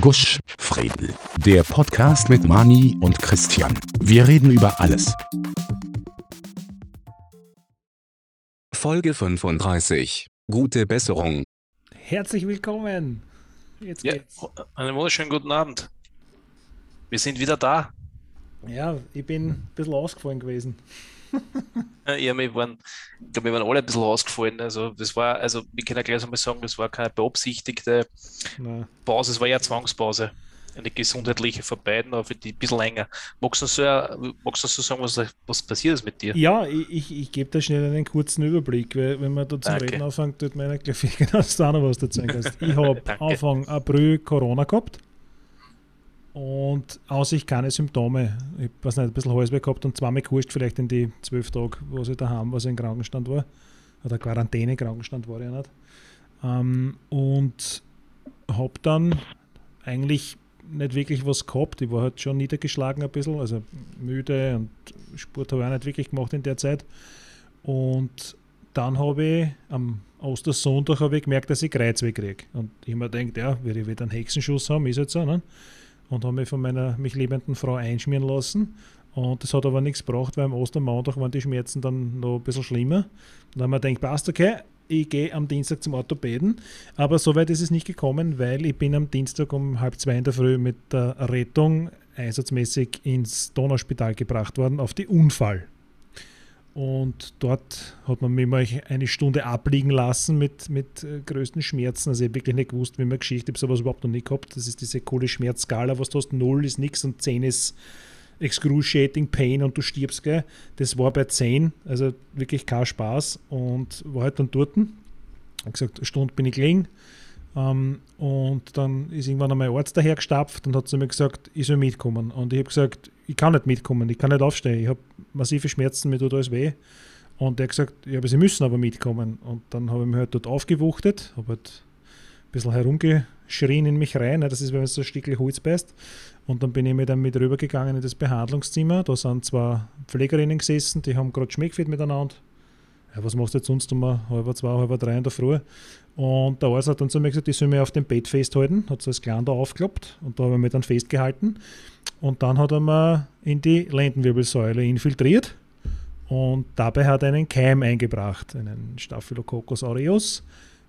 Gusch, Fredel. Der Podcast mit Mani und Christian. Wir reden über alles. Folge 35. Gute Besserung. Herzlich willkommen. Jetzt ja, einen wunderschönen guten Abend. Wir sind wieder da. Ja, ich bin ein bisschen ausgefallen gewesen. ja, wir waren, ich glaube, wir waren alle ein bisschen ausgefallen. Also, das war, also, ich kann ja gleich einmal sagen, das war keine beabsichtigte Nein. Pause, es war ja Zwangspause. Eine gesundheitliche für beiden, aber für die ein bisschen länger. Magst du so, magst du so sagen, was, was passiert ist mit dir? Ja, ich, ich, ich gebe da schnell einen kurzen Überblick, weil wenn man da zum Danke. Reden anfängt, tut man gleich genau auch noch was dazu kannst. Ich habe Anfang April Corona gehabt. Und außer ich keine Symptome. Ich weiß nicht, ein bisschen Halsweh gehabt und zweimal gekuscht, vielleicht in die zwölf Tage, wo ich daheim was in Krankenstand war. Oder Quarantäne, Krankenstand war ich ja nicht. Ähm, und habe dann eigentlich nicht wirklich was gehabt. Ich war halt schon niedergeschlagen ein bisschen, also müde und Sport habe ich auch nicht wirklich gemacht in der Zeit. Und dann habe ich am Ostersonntag ich gemerkt, dass ich Kreuzweh kriege. Und ich habe mir gedacht, ja, werde ich wieder einen Hexenschuss haben, ist halt so. Ne? Und habe mich von meiner mich liebenden Frau einschmieren lassen. Und das hat aber nichts gebracht, weil am Ostermontag waren die Schmerzen dann noch ein bisschen schlimmer. dann haben wir gedacht, passt, okay, ich gehe am Dienstag zum Orthopäden. Aber soweit ist es nicht gekommen, weil ich bin am Dienstag um halb zwei in der Früh mit der Rettung einsatzmäßig ins Donauspital gebracht worden auf die Unfall. Und dort hat man mich mal eine Stunde abliegen lassen mit, mit äh, größten Schmerzen. Also ich habe wirklich nicht gewusst, wie man Geschichte, ich habe sowas überhaupt noch nie gehabt. Das ist diese coole Schmerzskala, was du hast. 0 ist nichts und 10 ist excruciating pain und du stirbst gell. Das war bei 10, also wirklich kein Spaß und war halt dann dort. Ich gesagt, eine Stunde bin ich gelegen ähm, und dann ist irgendwann einmal ein Arzt dahergestapft und hat zu mir gesagt, ich soll mitkommen. Und ich habe gesagt, ich kann nicht mitkommen, ich kann nicht aufstehen, ich habe massive Schmerzen, mir tut alles weh. Und er hat gesagt, ja, aber Sie müssen aber mitkommen. Und dann habe ich mich halt dort aufgewuchtet, habe halt ein bisschen herumgeschrien in mich rein, ne, das ist, wenn man so ein Stückchen Holz beißt. Und dann bin ich mir dann mit rübergegangen in das Behandlungszimmer. Da sind zwei Pflegerinnen gesessen, die haben gerade Schmeckfit miteinander. Ja, was machst du jetzt sonst um halb zwei, halb drei in der Früh? Und der Arzt hat dann zu mir gesagt, ich soll mich auf dem Bett festhalten, hat so das Klein da aufgeklappt und da habe ich mich dann festgehalten. Und dann hat er mir in die Lendenwirbelsäule infiltriert und dabei hat er einen Keim eingebracht, einen Staphylococcus aureus.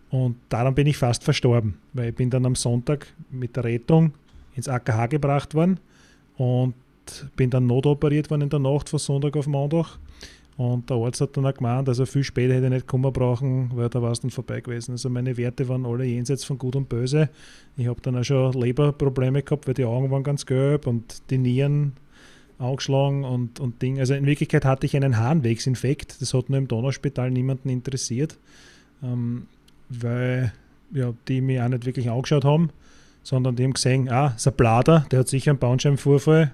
Und daran bin ich fast verstorben, weil ich bin dann am Sonntag mit der Rettung ins AKH gebracht worden und bin dann notoperiert worden in der Nacht von Sonntag auf Montag und der Arzt hat dann auch gemeint, also viel später hätte ich nicht kommen brauchen, weil da war es dann vorbei gewesen. Also meine Werte waren alle jenseits von Gut und Böse. Ich habe dann auch schon Leberprobleme gehabt, weil die Augen waren ganz gelb und die Nieren angeschlagen und, und Ding. Also in Wirklichkeit hatte ich einen Harnwegsinfekt. Das hat nur im Donauspital niemanden interessiert, ähm, weil ja, die mich auch nicht wirklich angeschaut haben, sondern die haben gesehen, ah, ist ein Blader, der hat sicher einen Bandscheibenvorfall,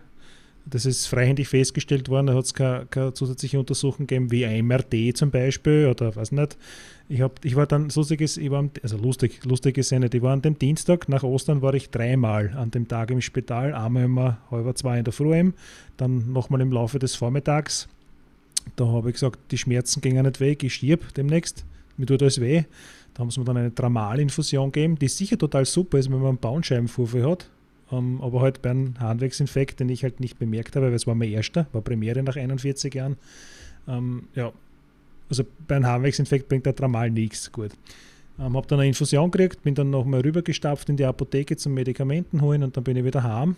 das ist freihändig festgestellt worden, da hat es keine, keine, zusätzliche Untersuchung gegeben, wie MRT zum Beispiel oder was nicht. Ich, hab, ich war dann, lustiges, ich war, also lustig, lustig ist nicht, ich war an dem Dienstag, nach Ostern war ich dreimal an dem Tag im Spital, einmal immer halb zwei in der Früh, dann nochmal im Laufe des Vormittags. Da habe ich gesagt, die Schmerzen gingen nicht weg, ich stirb demnächst, mir tut alles weh. Da haben sie mir dann eine Dramalinfusion gegeben, die sicher total super ist, wenn man einen Bauenscheibenvorfall hat ähm, aber halt bei einem Harnwegsinfekt, den ich halt nicht bemerkt habe, weil es war mein erster, war Premiere nach 41 Jahren. Ähm, ja, also bei einem Harnwegsinfekt bringt der Dramal nichts. Gut. Ähm, habe dann eine Infusion gekriegt, bin dann nochmal rübergestapft in die Apotheke zum Medikamenten holen und dann bin ich wieder heim.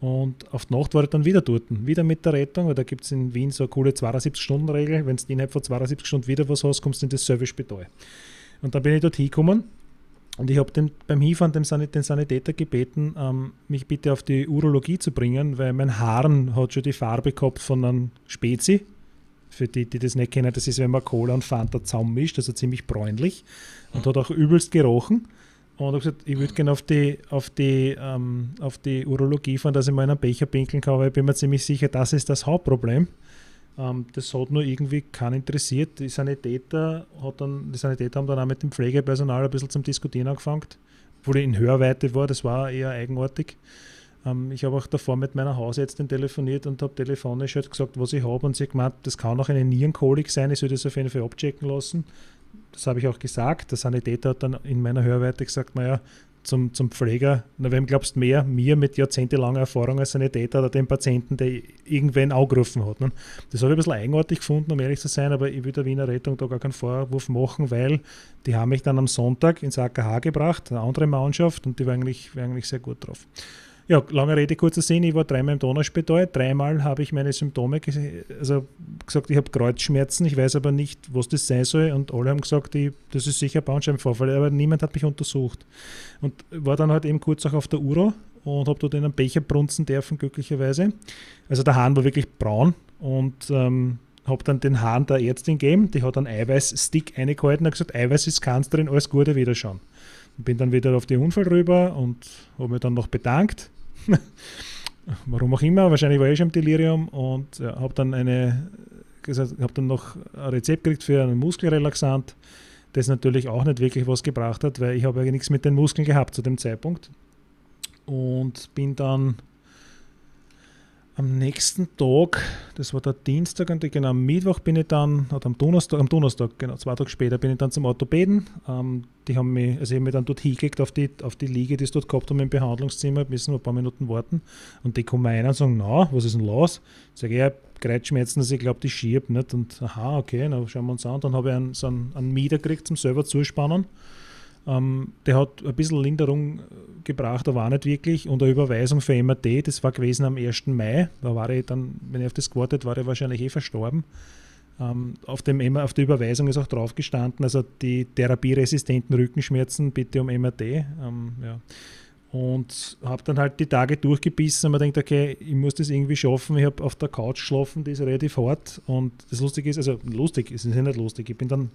Und auf die Nacht war ich dann wieder dort, wieder mit der Rettung, weil da gibt es in Wien so eine coole 72-Stunden-Regel. Wenn du innerhalb von 72 Stunden wieder was hast, kommst du in das Servicespital. Und dann bin ich dort hingekommen und ich habe beim Sanit den Sanitäter gebeten, ähm, mich bitte auf die Urologie zu bringen, weil mein Haaren hat schon die Farbe gehabt von einem Spezi. Für die, die das nicht kennen, das ist, wenn man Cola und Fanta zusammen mischt, also ziemlich bräunlich. Und hat auch übelst gerochen. Und habe gesagt, ich würde gerne auf die, auf, die, ähm, auf die Urologie fahren, dass ich mal einen Becher pinkeln kann, weil ich bin mir ziemlich sicher, das ist das Hauptproblem. Ähm, das hat nur irgendwie keinen interessiert. Die Sanitäter, hat dann, die Sanitäter haben dann auch mit dem Pflegepersonal ein bisschen zum Diskutieren angefangen, wo ich in Hörweite war, das war eher eigenartig. Ähm, ich habe auch davor mit meiner Hausärztin telefoniert und habe telefonisch halt gesagt, was ich habe und sie hat gemeint, das kann auch eine Nierenkolik sein, ich soll das auf jeden Fall abchecken lassen. Das habe ich auch gesagt. Der Sanitäter hat dann in meiner Hörweite gesagt, naja, zum, zum Pfleger, na, wem glaubst du mehr? Mir mit jahrzehntelanger Erfahrung als Sanitäter oder dem Patienten, der irgendwen angerufen hat. Ne? Das habe ich ein bisschen eigenartig gefunden, um ehrlich zu sein, aber ich will der Wiener Rettung da gar keinen Vorwurf machen, weil die haben mich dann am Sonntag ins AKH gebracht, eine andere Mannschaft, und die war eigentlich, war eigentlich sehr gut drauf. Ja, lange Rede, kurzer Sinn, ich war dreimal im Donauspital. Dreimal habe ich meine Symptome also gesagt, ich habe Kreuzschmerzen, ich weiß aber nicht, was das sein soll. Und alle haben gesagt, ich, das ist sicher Bandscheibenvorfall, aber niemand hat mich untersucht. Und war dann halt eben kurz auch auf der Uro und habe dort in einem Becher brunzen dürfen, glücklicherweise. Also der Hahn war wirklich braun und ähm, habe dann den Hahn der Ärztin gegeben, die hat einen Eiweißstick eingehalten und gesagt, Eiweiß ist drin, alles Gute, wieder schauen. Bin dann wieder auf den Unfall rüber und habe mich dann noch bedankt Warum auch immer, wahrscheinlich war ich schon im Delirium und ja, habe dann eine habe dann noch ein Rezept gekriegt für einen Muskelrelaxant, das natürlich auch nicht wirklich was gebracht hat, weil ich habe ja nichts mit den Muskeln gehabt zu dem Zeitpunkt. Und bin dann am nächsten Tag, das war der Dienstag und genau am Mittwoch bin ich dann, oder am Donnerstag, am Donnerstag, genau, zwei Tage später bin ich dann zum Orthopäden. Ähm, die haben mich, also ich habe mich dann dort hingelegt auf die, auf die Liege, die es dort gehabt haben im Behandlungszimmer, müssen wir ein paar Minuten warten. Und die kommen rein und sagen, na, was ist denn los? Ich sage, ja, Kreuzschmerzen, dass ich glaube, die schiebt nicht. Und aha, okay, dann schauen wir uns an. Dann habe ich einen, so einen, einen Mieter gekriegt zum selber zuspannen. Ähm, der hat ein bisschen Linderung äh, gebracht, aber auch nicht wirklich. Und eine Überweisung für MRT, das war gewesen am 1. Mai. Da war ich dann, wenn ich auf das gewartet war, er wahrscheinlich eh verstorben. Ähm, auf, dem, auf der Überweisung ist auch drauf gestanden, also die therapieresistenten Rückenschmerzen bitte um MRT. Ähm, ja und habe dann halt die Tage durchgebissen und mir denkt, okay, ich muss das irgendwie schaffen. Ich habe auf der Couch geschlafen, die ist relativ hart und das Lustige ist, also lustig, es ist ja nicht lustig, ich bin dann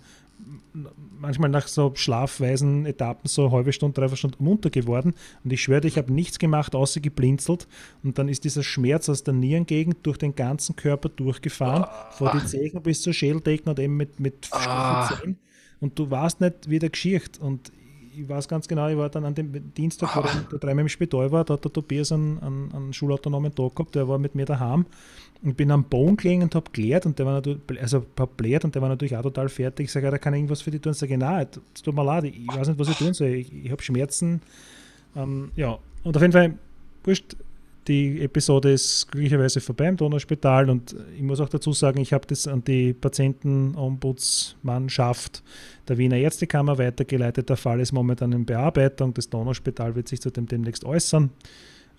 manchmal nach so schlafweisen Etappen so eine halbe Stunde, dreiviertel Stunde munter geworden und ich schwöre, ich habe nichts gemacht, außer geblinzelt und dann ist dieser Schmerz aus der Nierengegend durch den ganzen Körper durchgefahren, ah. vor die Zehen bis zur Schädeldecken und eben mit, mit ah. Und du warst nicht wieder geschicht und ich weiß ganz genau, ich war dann an dem Dienstag, wo der dreimal im Spital war, da hat der Tobias einen, einen, einen schulautonomen Tag gehabt, der war mit mir daheim und bin am Boden gelegen und habe gelehrt und der war natürlich, also hab gelehrt und der war natürlich auch total fertig. Ich sage, da kann ich irgendwas für dich tun. Ich sage, nein, es tut mir leid, ich weiß nicht, was ich tun soll. Ich, ich habe Schmerzen. Ähm, ja, und auf jeden Fall, wurscht, die Episode ist glücklicherweise vorbei im Donauspital und ich muss auch dazu sagen, ich habe das an die Patientenombudsmannschaft der Wiener Ärztekammer weitergeleitet. Der Fall ist momentan in Bearbeitung. Das Donauspital wird sich zu dem demnächst äußern.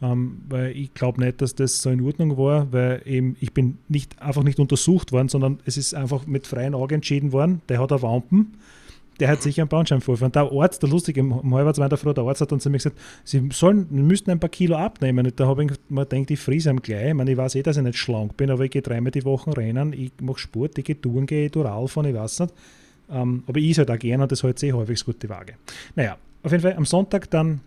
Ähm, weil ich glaube nicht, dass das so in Ordnung war, weil eben ich bin nicht einfach nicht untersucht worden, sondern es ist einfach mit freien Augen entschieden worden. Der hat eine Wampen der hat sicher einen Bandscheibenvorfall. Und der Arzt, der lustige, um halb zwei der Früh, der Arzt hat dann zu mir gesagt, sie sollen, müssten ein paar Kilo abnehmen. Und da habe ich mir gedacht, ich friese ihm gleich. Ich meine, ich weiß eh, dass ich nicht schlank bin, aber ich gehe dreimal die Woche rennen, ich mache Sport, ich gehe Touren, gehe Dural von, ich weiß nicht. Ähm, aber ich halt auch gerne und das hält sich eh häufig gut die Waage. Naja, auf jeden Fall am Sonntag dann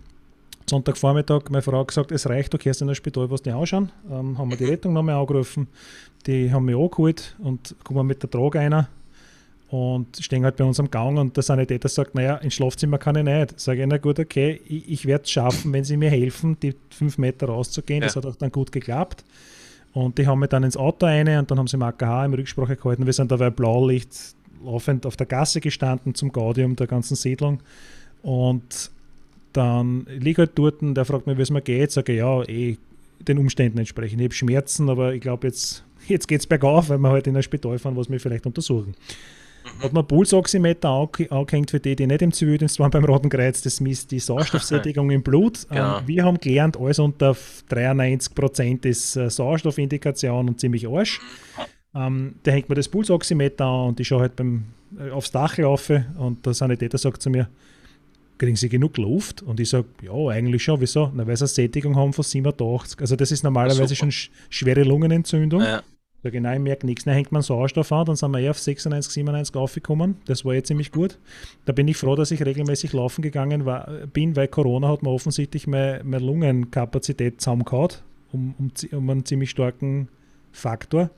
Sonntagvormittag meine Frau gesagt, es reicht, du gehst in das Spital, was die anschauen. Ähm, haben wir die Rettung nochmal angerufen. Die haben mich angeholt und kommen mit der Trage einer und stehen halt bei uns am Gang und der Sanitäter sagt, naja, ins Schlafzimmer kann ich nicht. Sage ich, na gut, okay, ich, ich werde es schaffen, wenn Sie mir helfen, die fünf Meter rauszugehen. Ja. Das hat auch dann gut geklappt. Und die haben mich dann ins Auto eine und dann haben sie im AKH im Rücksprache gehalten. Wir sind da bei Blaulicht laufend auf der Gasse gestanden zum Gaudium der ganzen Siedlung. Und dann liege halt dort und der fragt mich, wie es mir geht. Sage ja, eh den Umständen entsprechend. Ich habe Schmerzen, aber ich glaube, jetzt, jetzt geht es bergauf, weil wir halt in ein Spital fahren, was wir vielleicht untersuchen. Mhm. Hat man Pulsoximeter angehängt für die, die nicht im Zivildienst waren beim Roten Kreuz. Das misst die Sauerstoffsättigung im Blut. Genau. Ähm, wir haben gelernt, alles unter 93% ist äh, Sauerstoffindikation und ziemlich Arsch. Ähm, da hängt man das Pulsoximeter an und ich schaue halt beim, äh, aufs Dach laufe und der Sanitäter sagt zu mir, kriegen Sie genug Luft? Und ich sage, ja, eigentlich schon. Wieso? Na, weil Sie eine Sättigung haben von 87. Also das ist normalerweise Super. schon schwere Lungenentzündung. Ja. Ja, genau, ich merke nichts. Dann hängt man Sauerstoff an, dann sind wir eher auf 96, 97 aufgekommen. Das war jetzt ziemlich gut. Da bin ich froh, dass ich regelmäßig laufen gegangen war, bin, weil Corona hat mir offensichtlich meine, meine Lungenkapazität zusammengehauen, um, um, um einen ziemlich starken Faktor.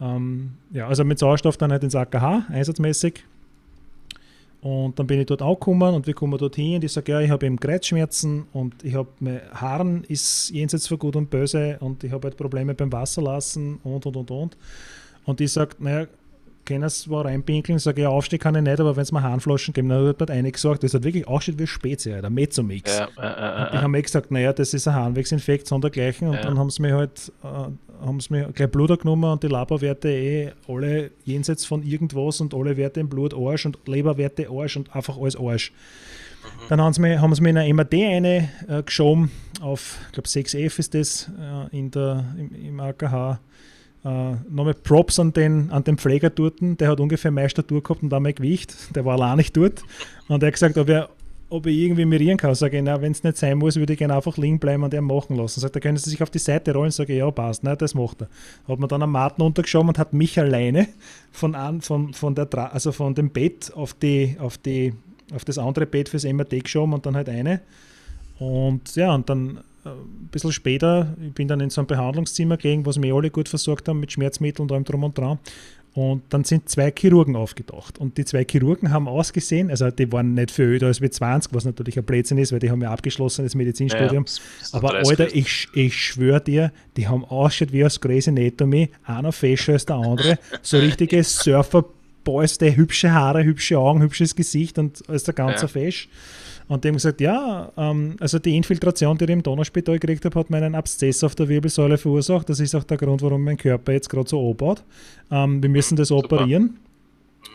Ähm, ja, also mit Sauerstoff dann halt ins AKH, einsatzmäßig. Und dann bin ich dort angekommen und wir kommen dort hin und ich sage, ja, ich habe eben Kreuzschmerzen und ich habe, mein Haaren ist jenseits von gut und böse und ich habe halt Probleme beim Wasserlassen und und und und. Und ich sage, naja, können es wo reinpinkeln, sage ja, aufstehen kann ich nicht, aber wenn es mir Harnflaschen geben, dann wird dort eine gesagt, das hat wirklich ausschaut wie Spezie, der Mezzomix. Ja, äh, äh, die haben mir gesagt, naja, das ist ein Harnwegsinfekt, sondergleichen und ja. dann haben sie mir halt, äh, haben sie mir gleich Blut genommen und die Laborwerte eh alle jenseits von irgendwas und alle Werte im Blut Arsch und Leberwerte Arsch und einfach alles Arsch. Mhm. Dann haben sie, mir, haben sie mir in eine MAD eine äh, geschoben, auf, ich glaube 6F ist das äh, in der, im, im AKH. Uh, nochmal Props an den, an den Pfleger dort, der hat ungefähr meine Statur gehabt und auch mein Gewicht. Der war allein nicht dort. Und er hat gesagt, ob er, ob ich irgendwie mirieren kann. Sage ich, wenn es nicht sein muss, würde ich gerne einfach liegen bleiben und er machen lassen. Sagt, da können Sie sich auf die Seite rollen. Sage ich, ja, passt. Nein, das macht er. Hat man dann am Matten untergeschoben und hat mich alleine von, an, von, von, der, also von dem Bett auf, die, auf, die, auf das andere Bett fürs MRT geschoben und dann halt eine. Und ja, und dann ein bisschen später, ich bin dann in so ein Behandlungszimmer gegangen, was mir alle gut versorgt haben mit Schmerzmitteln und allem drum und dran. Und dann sind zwei Chirurgen aufgetaucht. Und die zwei Chirurgen haben ausgesehen, also die waren nicht für älter als wie 20, was natürlich ein Blödsinn ist, weil die haben ja abgeschlossen das Medizinstudium. Ja, Aber Alter, ich, ich schwöre dir, die haben ausgeschaut wie aus Grey's Anatomy, einer fescher als der andere, so richtige Surfer-Boys, die hübsche Haare, hübsche Augen, hübsches Gesicht und als der ganze ja. fesch. Und die haben gesagt, ja, ähm, also die Infiltration, die ich im Donauspital gekriegt habe, hat meinen Abszess auf der Wirbelsäule verursacht. Das ist auch der Grund, warum mein Körper jetzt gerade so anbaut. Ähm, wir müssen das Super. operieren.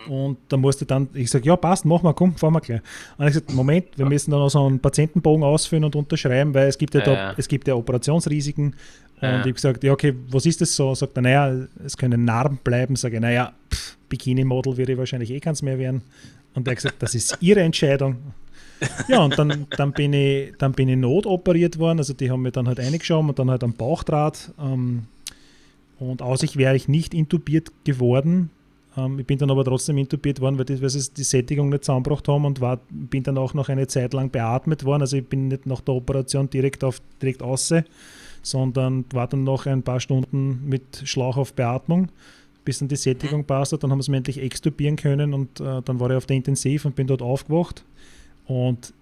Und da musste dann, ich sage, ja, passt, machen wir, komm, fahren wir gleich. Und ich gesagt, Moment, wir müssen dann noch so einen Patientenbogen ausfüllen und unterschreiben, weil es gibt ja, da, ja. es gibt ja Operationsrisiken. Ja. Und ich habe gesagt, ja, okay, was ist das so? Sagt er, naja, es können Narben bleiben. Sage ich, naja, Bikini-Model würde ich wahrscheinlich eh keins mehr werden. Und er hat gesagt, das ist Ihre Entscheidung. Ja, und dann, dann, bin ich, dann bin ich notoperiert worden. Also die haben mir dann halt eingeschoben und dann halt am Bauchdraht. Ähm, und aus ich wäre ich nicht intubiert geworden. Ähm, ich bin dann aber trotzdem intubiert worden, weil die, weil sie die Sättigung nicht zusammengebracht haben und war, bin dann auch noch eine Zeit lang beatmet worden. Also ich bin nicht nach der Operation direkt auf direkt außer, sondern war dann noch ein paar Stunden mit Schlauch auf Beatmung bis dann die Sättigung passt hat. Dann haben sie mich endlich extubieren können und äh, dann war ich auf der Intensiv und bin dort aufgewacht. Und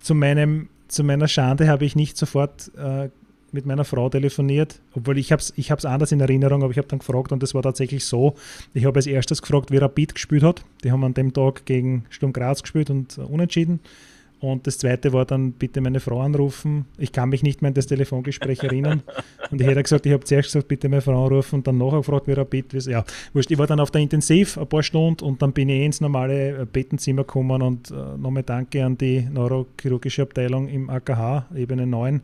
zu, meinem, zu meiner Schande habe ich nicht sofort äh, mit meiner Frau telefoniert, obwohl ich habe es ich anders in Erinnerung, aber ich habe dann gefragt und es war tatsächlich so. Ich habe als erstes gefragt, wie Rapid gespielt hat. Die haben an dem Tag gegen Sturm Graz gespielt und uh, unentschieden. Und das zweite war dann, bitte meine Frau anrufen. Ich kann mich nicht mehr an das Telefongespräch erinnern. Und ich hätte gesagt, ich habe zuerst gesagt, bitte meine Frau anrufen und dann nachher gefragt, wie Rapid ist. Ja, wurscht. Ich war dann auf der Intensiv ein paar Stunden und dann bin ich ins normale äh, Bettenzimmer gekommen und äh, nochmal danke an die neurochirurgische Abteilung im AKH, Ebene 9.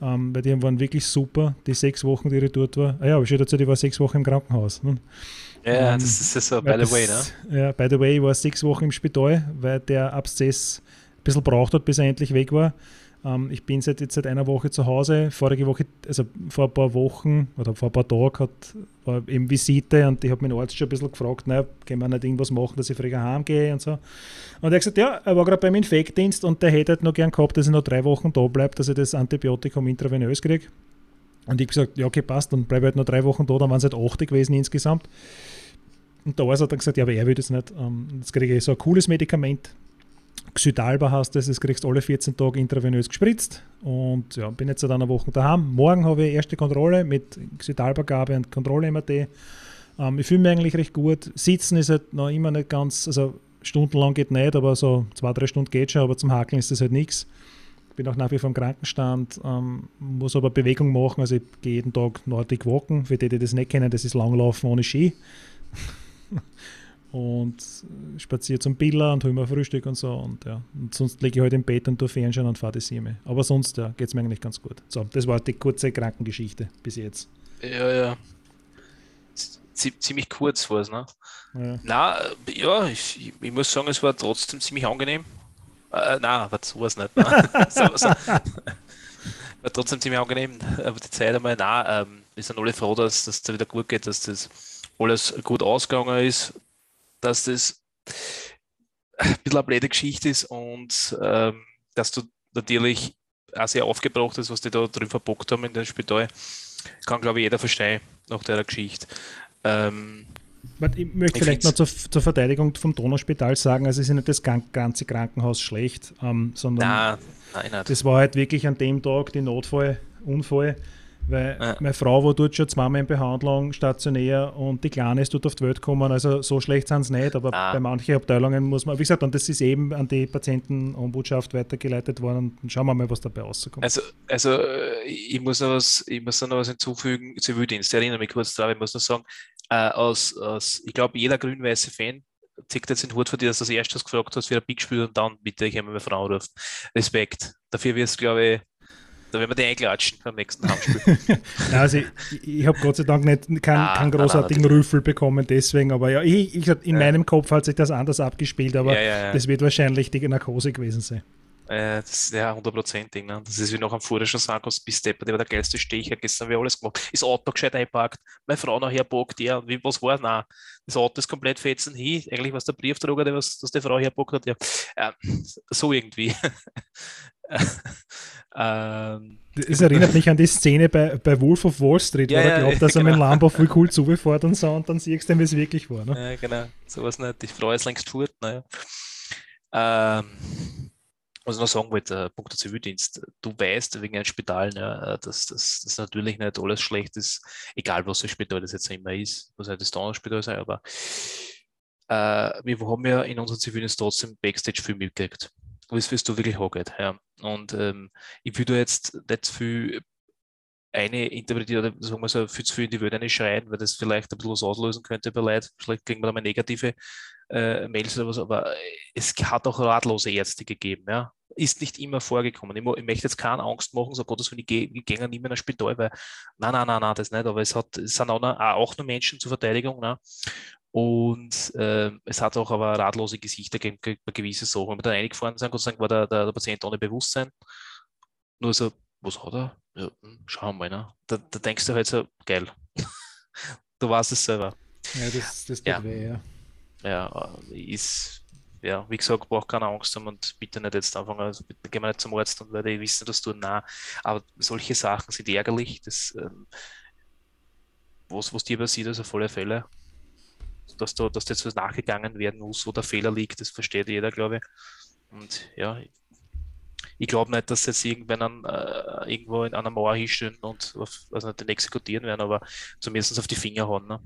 Ähm, weil die waren wirklich super, die sechs Wochen, die ich dort war. Ah ja, aber schon dazu, ich war sechs Wochen im Krankenhaus. Ne? Ja, ähm, das ist so, by the way, ne? Ja, by the way, ich war sechs Wochen im Spital, weil der Abszess bisschen braucht hat, bis er endlich weg war. Ähm, ich bin seit jetzt seit einer Woche zu Hause. Vorige Woche, also vor ein paar Wochen oder vor ein paar Tagen hat, war eben Visite und ich habe meinen Arzt schon ein bisschen gefragt, naja, können wir nicht irgendwas machen, dass ich früher heimgehe und so. Und er hat gesagt, ja, er war gerade beim Infektdienst und der hätte halt noch gern gehabt, dass ich noch drei Wochen da bleibe, dass ich das Antibiotikum intravenös kriege. Und ich habe gesagt, ja, okay, passt, dann bleibe ich halt noch drei Wochen da, dann waren es halt acht gewesen insgesamt. Und der Arzt hat dann gesagt, ja, aber er will das nicht. Ähm, jetzt kriege ich so ein cooles Medikament, Xydalba heißt das, das kriegst alle 14 Tage intravenös gespritzt. Und ja, bin jetzt seit einer Woche daheim. Morgen habe ich erste Kontrolle mit Xydalba-Gabe und Kontrolle-MRT. Ähm, ich fühle mich eigentlich recht gut. Sitzen ist halt noch immer nicht ganz, also stundenlang geht nicht, aber so zwei, drei Stunden geht schon, aber zum Hakeln ist das halt nichts. Ich bin auch nach wie vor im Krankenstand, ähm, muss aber Bewegung machen, also ich gehe jeden Tag Nordic walken. Für die, die das nicht kennen, das ist Langlaufen ohne Ski. Und spaziere zum Billa und hole mir Frühstück und so. Und ja, und sonst liege ich halt im Bett und tue Fernsehen und fahre die Sieme. Aber sonst ja, geht es mir eigentlich ganz gut. So, das war die kurze Krankengeschichte bis jetzt. Ja, ja. Ziemlich kurz war es, ne? Ja. Na, ja, ich, ich, muss sagen, es war trotzdem ziemlich angenehm. Äh, na, war sowas nicht. Ne? so, so. War trotzdem ziemlich angenehm, aber die Zeit einmal, na, ähm, wir sind alle froh, dass das wieder gut geht, dass das alles gut ausgegangen ist dass das ein bisschen eine blöde Geschichte ist und ähm, dass du natürlich auch sehr aufgebracht ist, was die da drin verbockt haben in dem Spital. Kann, glaube ich, jeder verstehen nach der Geschichte. Ähm, ich möchte ich vielleicht noch zur, zur, Verteidigung vom Donauspital sagen, also es ist ja nicht das ganze Krankenhaus schlecht, ähm, sondern nein, nein, das war halt wirklich an dem Tag die Notfall, Unfall Weil ja. meine Frau war dort schon zweimal in Behandlung stationär und die Kleine ist dort auf die Welt gekommen. Also so schlecht sind sie nicht, aber ah. bei manchen Abteilungen muss man, wie gesagt, und das ist eben an die Patientenombudschaft weitergeleitet worden und schauen wir mal, was dabei rauskommt. Also, also äh, ich muss noch was, ich muss noch was hinzufügen, Zivildienst, ich erinnere mich kurz daran, ich muss noch sagen, äh, aus, aus, ich glaube, jeder grün-weiße Fan zieht jetzt den Hut von dir, dass du als erstes gefragt hast, wie ein Big spielt und dann bitte, ich habe meine Frau ruft. Respekt. Dafür wirst du, glaube ich, da werden wir die einklatschen beim nächsten nein, also ich, ich habe Gott sei Dank nicht keinen ah, kein großartigen nein, Rüffel bekommen, deswegen, aber ja, ich, ich, in ja. meinem Kopf hat sich das anders abgespielt, aber ja, das wird wahrscheinlich die Narkose gewesen sein. Äh, das ist ja hundertprozentig. Ne? Das ist wie noch am Vorder schon sagen, bis Depper, der war der geilste Stecher, gestern haben wir alles gemacht. Ist Auto gescheit einpackt, meine Frau nachher packt, ja, wie, was war Nein, das Auto ist komplett fetzen hin, eigentlich was der Briefträger, der was, was die Frau herpackt hat, ja, äh, so irgendwie. ähm, es erinnert mich an die Szene bei, bei Wolf of Wall Street, ja, wo er glaubt, dass genau. er mit Lambo voll cool zufährt und so, und dann siehst du, wie es wirklich war. Ne? Ja, genau, sowas nicht. Die Frau ist längst fort, naja. Ähm, was ich noch sagen wollte, äh, Punkt der Zivildienst, du weißt wegen einem Spital, ja, dass das natürlich nicht alles schlecht ist, egal was das Spital das jetzt immer ist, was halt das Donnerspital sein, aber äh, wir haben ja in unserem Zivildienst trotzdem Backstage viel mitgekriegt, was es du wirklich angeht. Ja. Und ähm, ich würde jetzt nicht viel eine interpretiert sagen wir so, viel zu viel in die Wörter nicht schreien, weil das vielleicht ein bisschen was auslösen könnte bei Leuten. Vielleicht kriegen wir da mal negative äh, Mails oder was, aber es hat auch ratlose Ärzte gegeben, ja. Ist nicht immer vorgekommen. Ich, ich möchte jetzt keine Angst machen, so Gottes Willen, ich gehe ich geh nicht mehr ins Spital, weil nein, nein, nein, nein, das nicht, aber es, hat, es sind auch, noch, auch nur Menschen zur Verteidigung. Ne? Und äh, es hat auch aber ratlose Gesichter gegen, gegen gewisse Sachen. Wenn wir da eingefahren sind, Gott sei Dank war der, der, der Patient ohne Bewusstsein. Nur so, was hat er? Ja, hm, schauen wir mal. Ne? Da, da denkst du halt so, geil. du weißt es selber. Ja, das, das tut ja. weh, ja ja, ist, ja, wie gesagt, braucht keine Angst haben und bitte nicht jetzt anfangen, also bitte gehen wir nicht zum Arzt und werde wissen, dass du nah, aber solche Sachen sind ärgerlich, das, ähm, was, was dir passiert, ist auf alle Fälle, dass da, dass jetzt was nachgegangen werden muss, wo der Fehler liegt, das versteht jeder, glaube ich. Und ja, ich glaube nicht, dass sie jetzt irgendwann an, äh, irgendwo in einer Mauer hinstellen und auf, also nicht den exekutieren werden, aber zumindest auf die Finger hauen. Ne?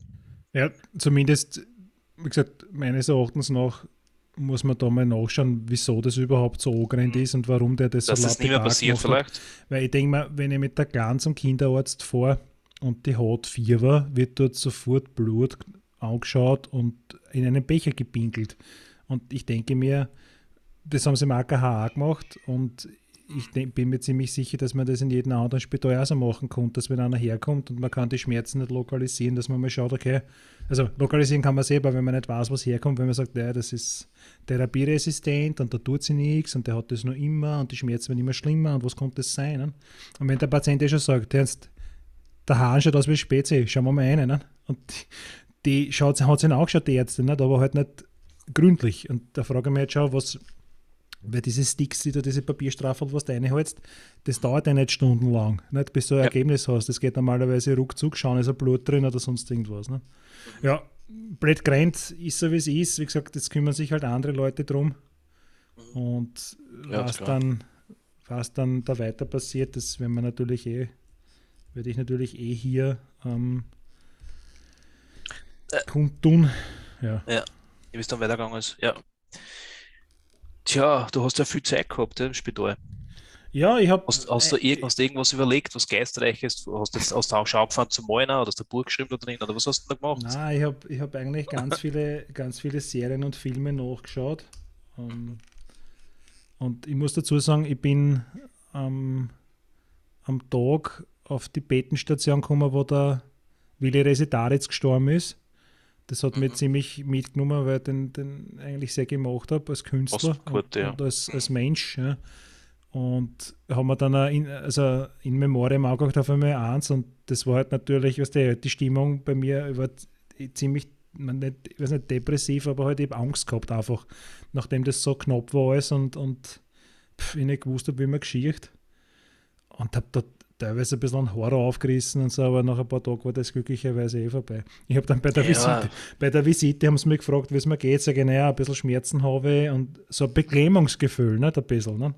Ja, zumindest wie gesagt, meines Erachtens nach muss man da mal nachschauen, wieso das überhaupt so angerannt mhm. ist und warum der das so das nicht mehr passiert vielleicht. Weil ich denke mal, wenn ich mit der Kleinen zum Kinderarzt fahre und die hat Fieber, wird dort sofort Blut angeschaut und in einen Becher gepinkelt. Und ich denke mir, das haben sie im AKH gemacht und ich denk, bin mir ziemlich sicher, dass man das in jedem anderen Spital auch so machen kann, dass wenn einer herkommt und man kann die Schmerzen nicht lokalisieren, dass man mal schaut, okay, also lokalisieren kann man selber, wenn man nicht weiß, was herkommt, wenn man sagt, ja, das ist therapieresistent und da tut sie nichts und der hat das noch immer und die Schmerzen werden immer schlimmer und was kommt das sein? Ne? Und wenn der Patient ja schon sagt, der Hahn schaut aus wie Spezi, schauen wir mal rein. Ne? Und die, schaut, hat sich auch geschaut, die Ärzte, nicht? aber halt nicht gründlich. Und da frage ich mich jetzt schon, was weil diese Sticks, die du diese Papierstrafen, was du reinhältst, das dauert ja nicht stundenlang, nicht, bis du ein ja. Ergebnis hast. Das geht normalerweise ruckzuck, schauen, ist ein Blut drin oder sonst irgendwas. Ne? Ja, Brett Grant ist so, wie es ist. Wie gesagt, jetzt kümmern sich halt andere Leute drum. Und ja, was, dann, was dann da weiter passiert, das werden wir natürlich eh, werde ich natürlich eh hier ähm, äh, kundtun. Ja. ja, wie es dann weitergegangen ist. Ja. Tja, du hast ja viel Zeit gehabt im Spital. Ja, ich habe. Hast, hast, du äh, hast du irgendwas überlegt, was geistreich ist? Hast du aus der Schau gefahren zum Malen oder hast du ein Buch geschrieben da drin? Oder was hast du da gemacht? Nein, ich habe ich hab eigentlich ganz viele, ganz viele Serien und Filme nachgeschaut. Um, ähm, und ich muss dazu sagen, ich bin ähm, am Tag auf die Betenstation gekommen, wo der Willi Residaritz gestorben ist. Das hat mhm. mich ziemlich mitgenommen, weil ich den, den eigentlich sehr gemacht habe als Künstler gut, und, ja. und, als, als Mensch. Ja. Und haben wir dann in, also in Memoriam auch gehabt auf einmal eins und das war halt natürlich, was die, die Stimmung bei mir war ziemlich, man nicht, ich weiß nicht, depressiv, aber halt eben Angst gehabt einfach, nachdem das so knapp war alles und, und pff, ich nicht gewusst habe, wie man geschicht. Und habe dort teilweise ein bisschen Horror aufgerissen und so, aber nach ein paar Tagen war das glücklicherweise eh vorbei. Ich habe dann bei der ja. Visite, bei der Visite haben sie mich gefragt, wie es mir geht, sage ich, naja, ein bisschen Schmerzen habe und so ein Beklemmungsgefühl, nicht ein bisschen, ne?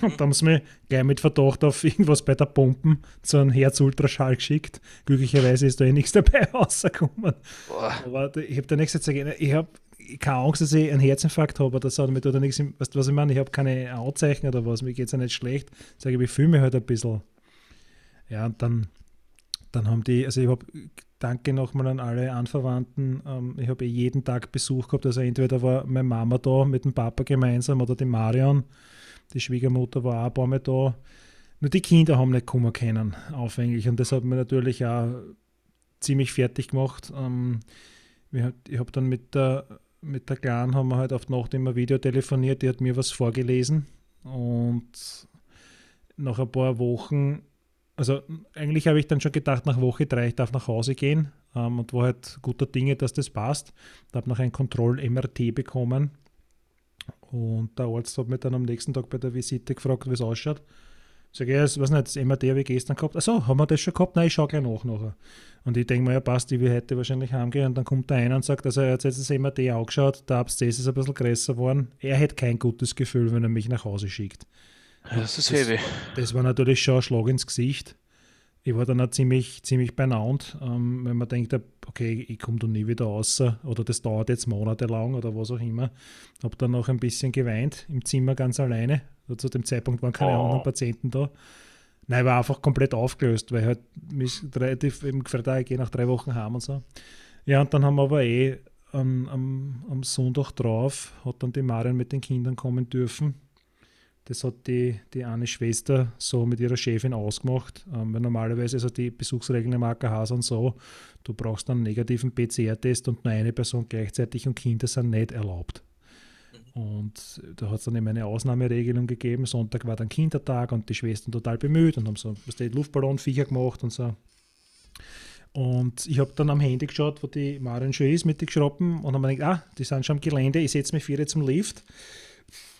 Und da haben sie mich gleich mit Verdacht auf irgendwas bei der Pumpen zu einem Herz-Ultraschall geschickt. Glücklicherweise ist da eh nichts dabei rausgekommen. Boah. Aber ich habe da nichts zu sagen. Ich habe keine Angst, dass ich einen Herzinfarkt habe oder so. Damit oder nichts. Weißt du, was ich meine? Ich habe keine Anzeichen oder was. Mir geht es ja nicht schlecht. Ich sage, ich fühle mich halt ein bisschen. Ja, und dann, dann haben die, also ich habe Danke nochmal an alle Anverwandten. Ähm, ich habe eh jeden Tag Besuch gehabt. Also entweder war meine Mama da mit dem Papa gemeinsam oder die Marion. Die Schwiegermutter war auch ein paar Mal da. Nur die Kinder haben nicht kommen können, aufhängig. Und das hat mir natürlich auch ziemlich fertig gemacht. Ähm, ich habe dann mit der, mit der Clan haben wir halt auf die Nacht immer Video telefoniert, die hat mir was vorgelesen. Und nach ein paar Wochen also eigentlich habe ich dann schon gedacht, nach Woche drei, ich darf nach Hause gehen ähm, und war halt guter Dinge, dass das passt. Ich habe noch ein Kontroll-MRT bekommen und der Arzt hat mich dann am nächsten Tag bei der Visite gefragt, wie es ausschaut. Ich sage, ja, ich weiß nicht, das MRT habe ich gestern gehabt. Achso, haben wir das schon gehabt? Nein, ich schaue gleich nach nachher. Und ich denke mir, ja passt, ich will heute wahrscheinlich heimgehen. Und dann kommt der einer und sagt, also er hat jetzt das MRT angeschaut, der Abszess ist ein bisschen größer geworden. Er hätte kein gutes Gefühl, wenn er mich nach Hause schickt. Das ist heavy. Das war natürlich schon ein Schlag ins Gesicht. Ich war dann auch ziemlich, ziemlich beieinander, ähm, wenn man denkt, okay, ich komme da nie wieder raus oder das dauert jetzt monatelang oder was auch immer. Habe dann noch ein bisschen geweint im Zimmer ganz alleine. Also zu dem Zeitpunkt waren keine oh. anderen Patienten da. Nein, ich war einfach komplett aufgelöst, weil halt mich relativ eben gefragt, ich gehe nach drei Wochen heim und so. Ja, und dann haben wir aber eh am, am, am Sonntag drauf, hat dann die Marion mit den Kindern kommen dürfen das hat die, die eine Schwester so mit ihrer Chefin ausgemacht. Ähm, weil normalerweise, also die Besuchsregeln im AKH sind so, du brauchst einen negativen PCR-Test und nur eine Person gleichzeitig und Kinder sind nicht erlaubt. Mhm. Und da hat es dann eben eine Ausnahmeregelung gegeben. Sonntag war dann Kindertag und die Schwestern total bemüht und haben so Luftballonviecher gemacht und so. Und ich habe dann am Handy geschaut, wo die Marion schon ist mit den Geschroppen und habe mir gedacht, ah, die sind schon am Gelände, ich setze mich wieder zum Lift.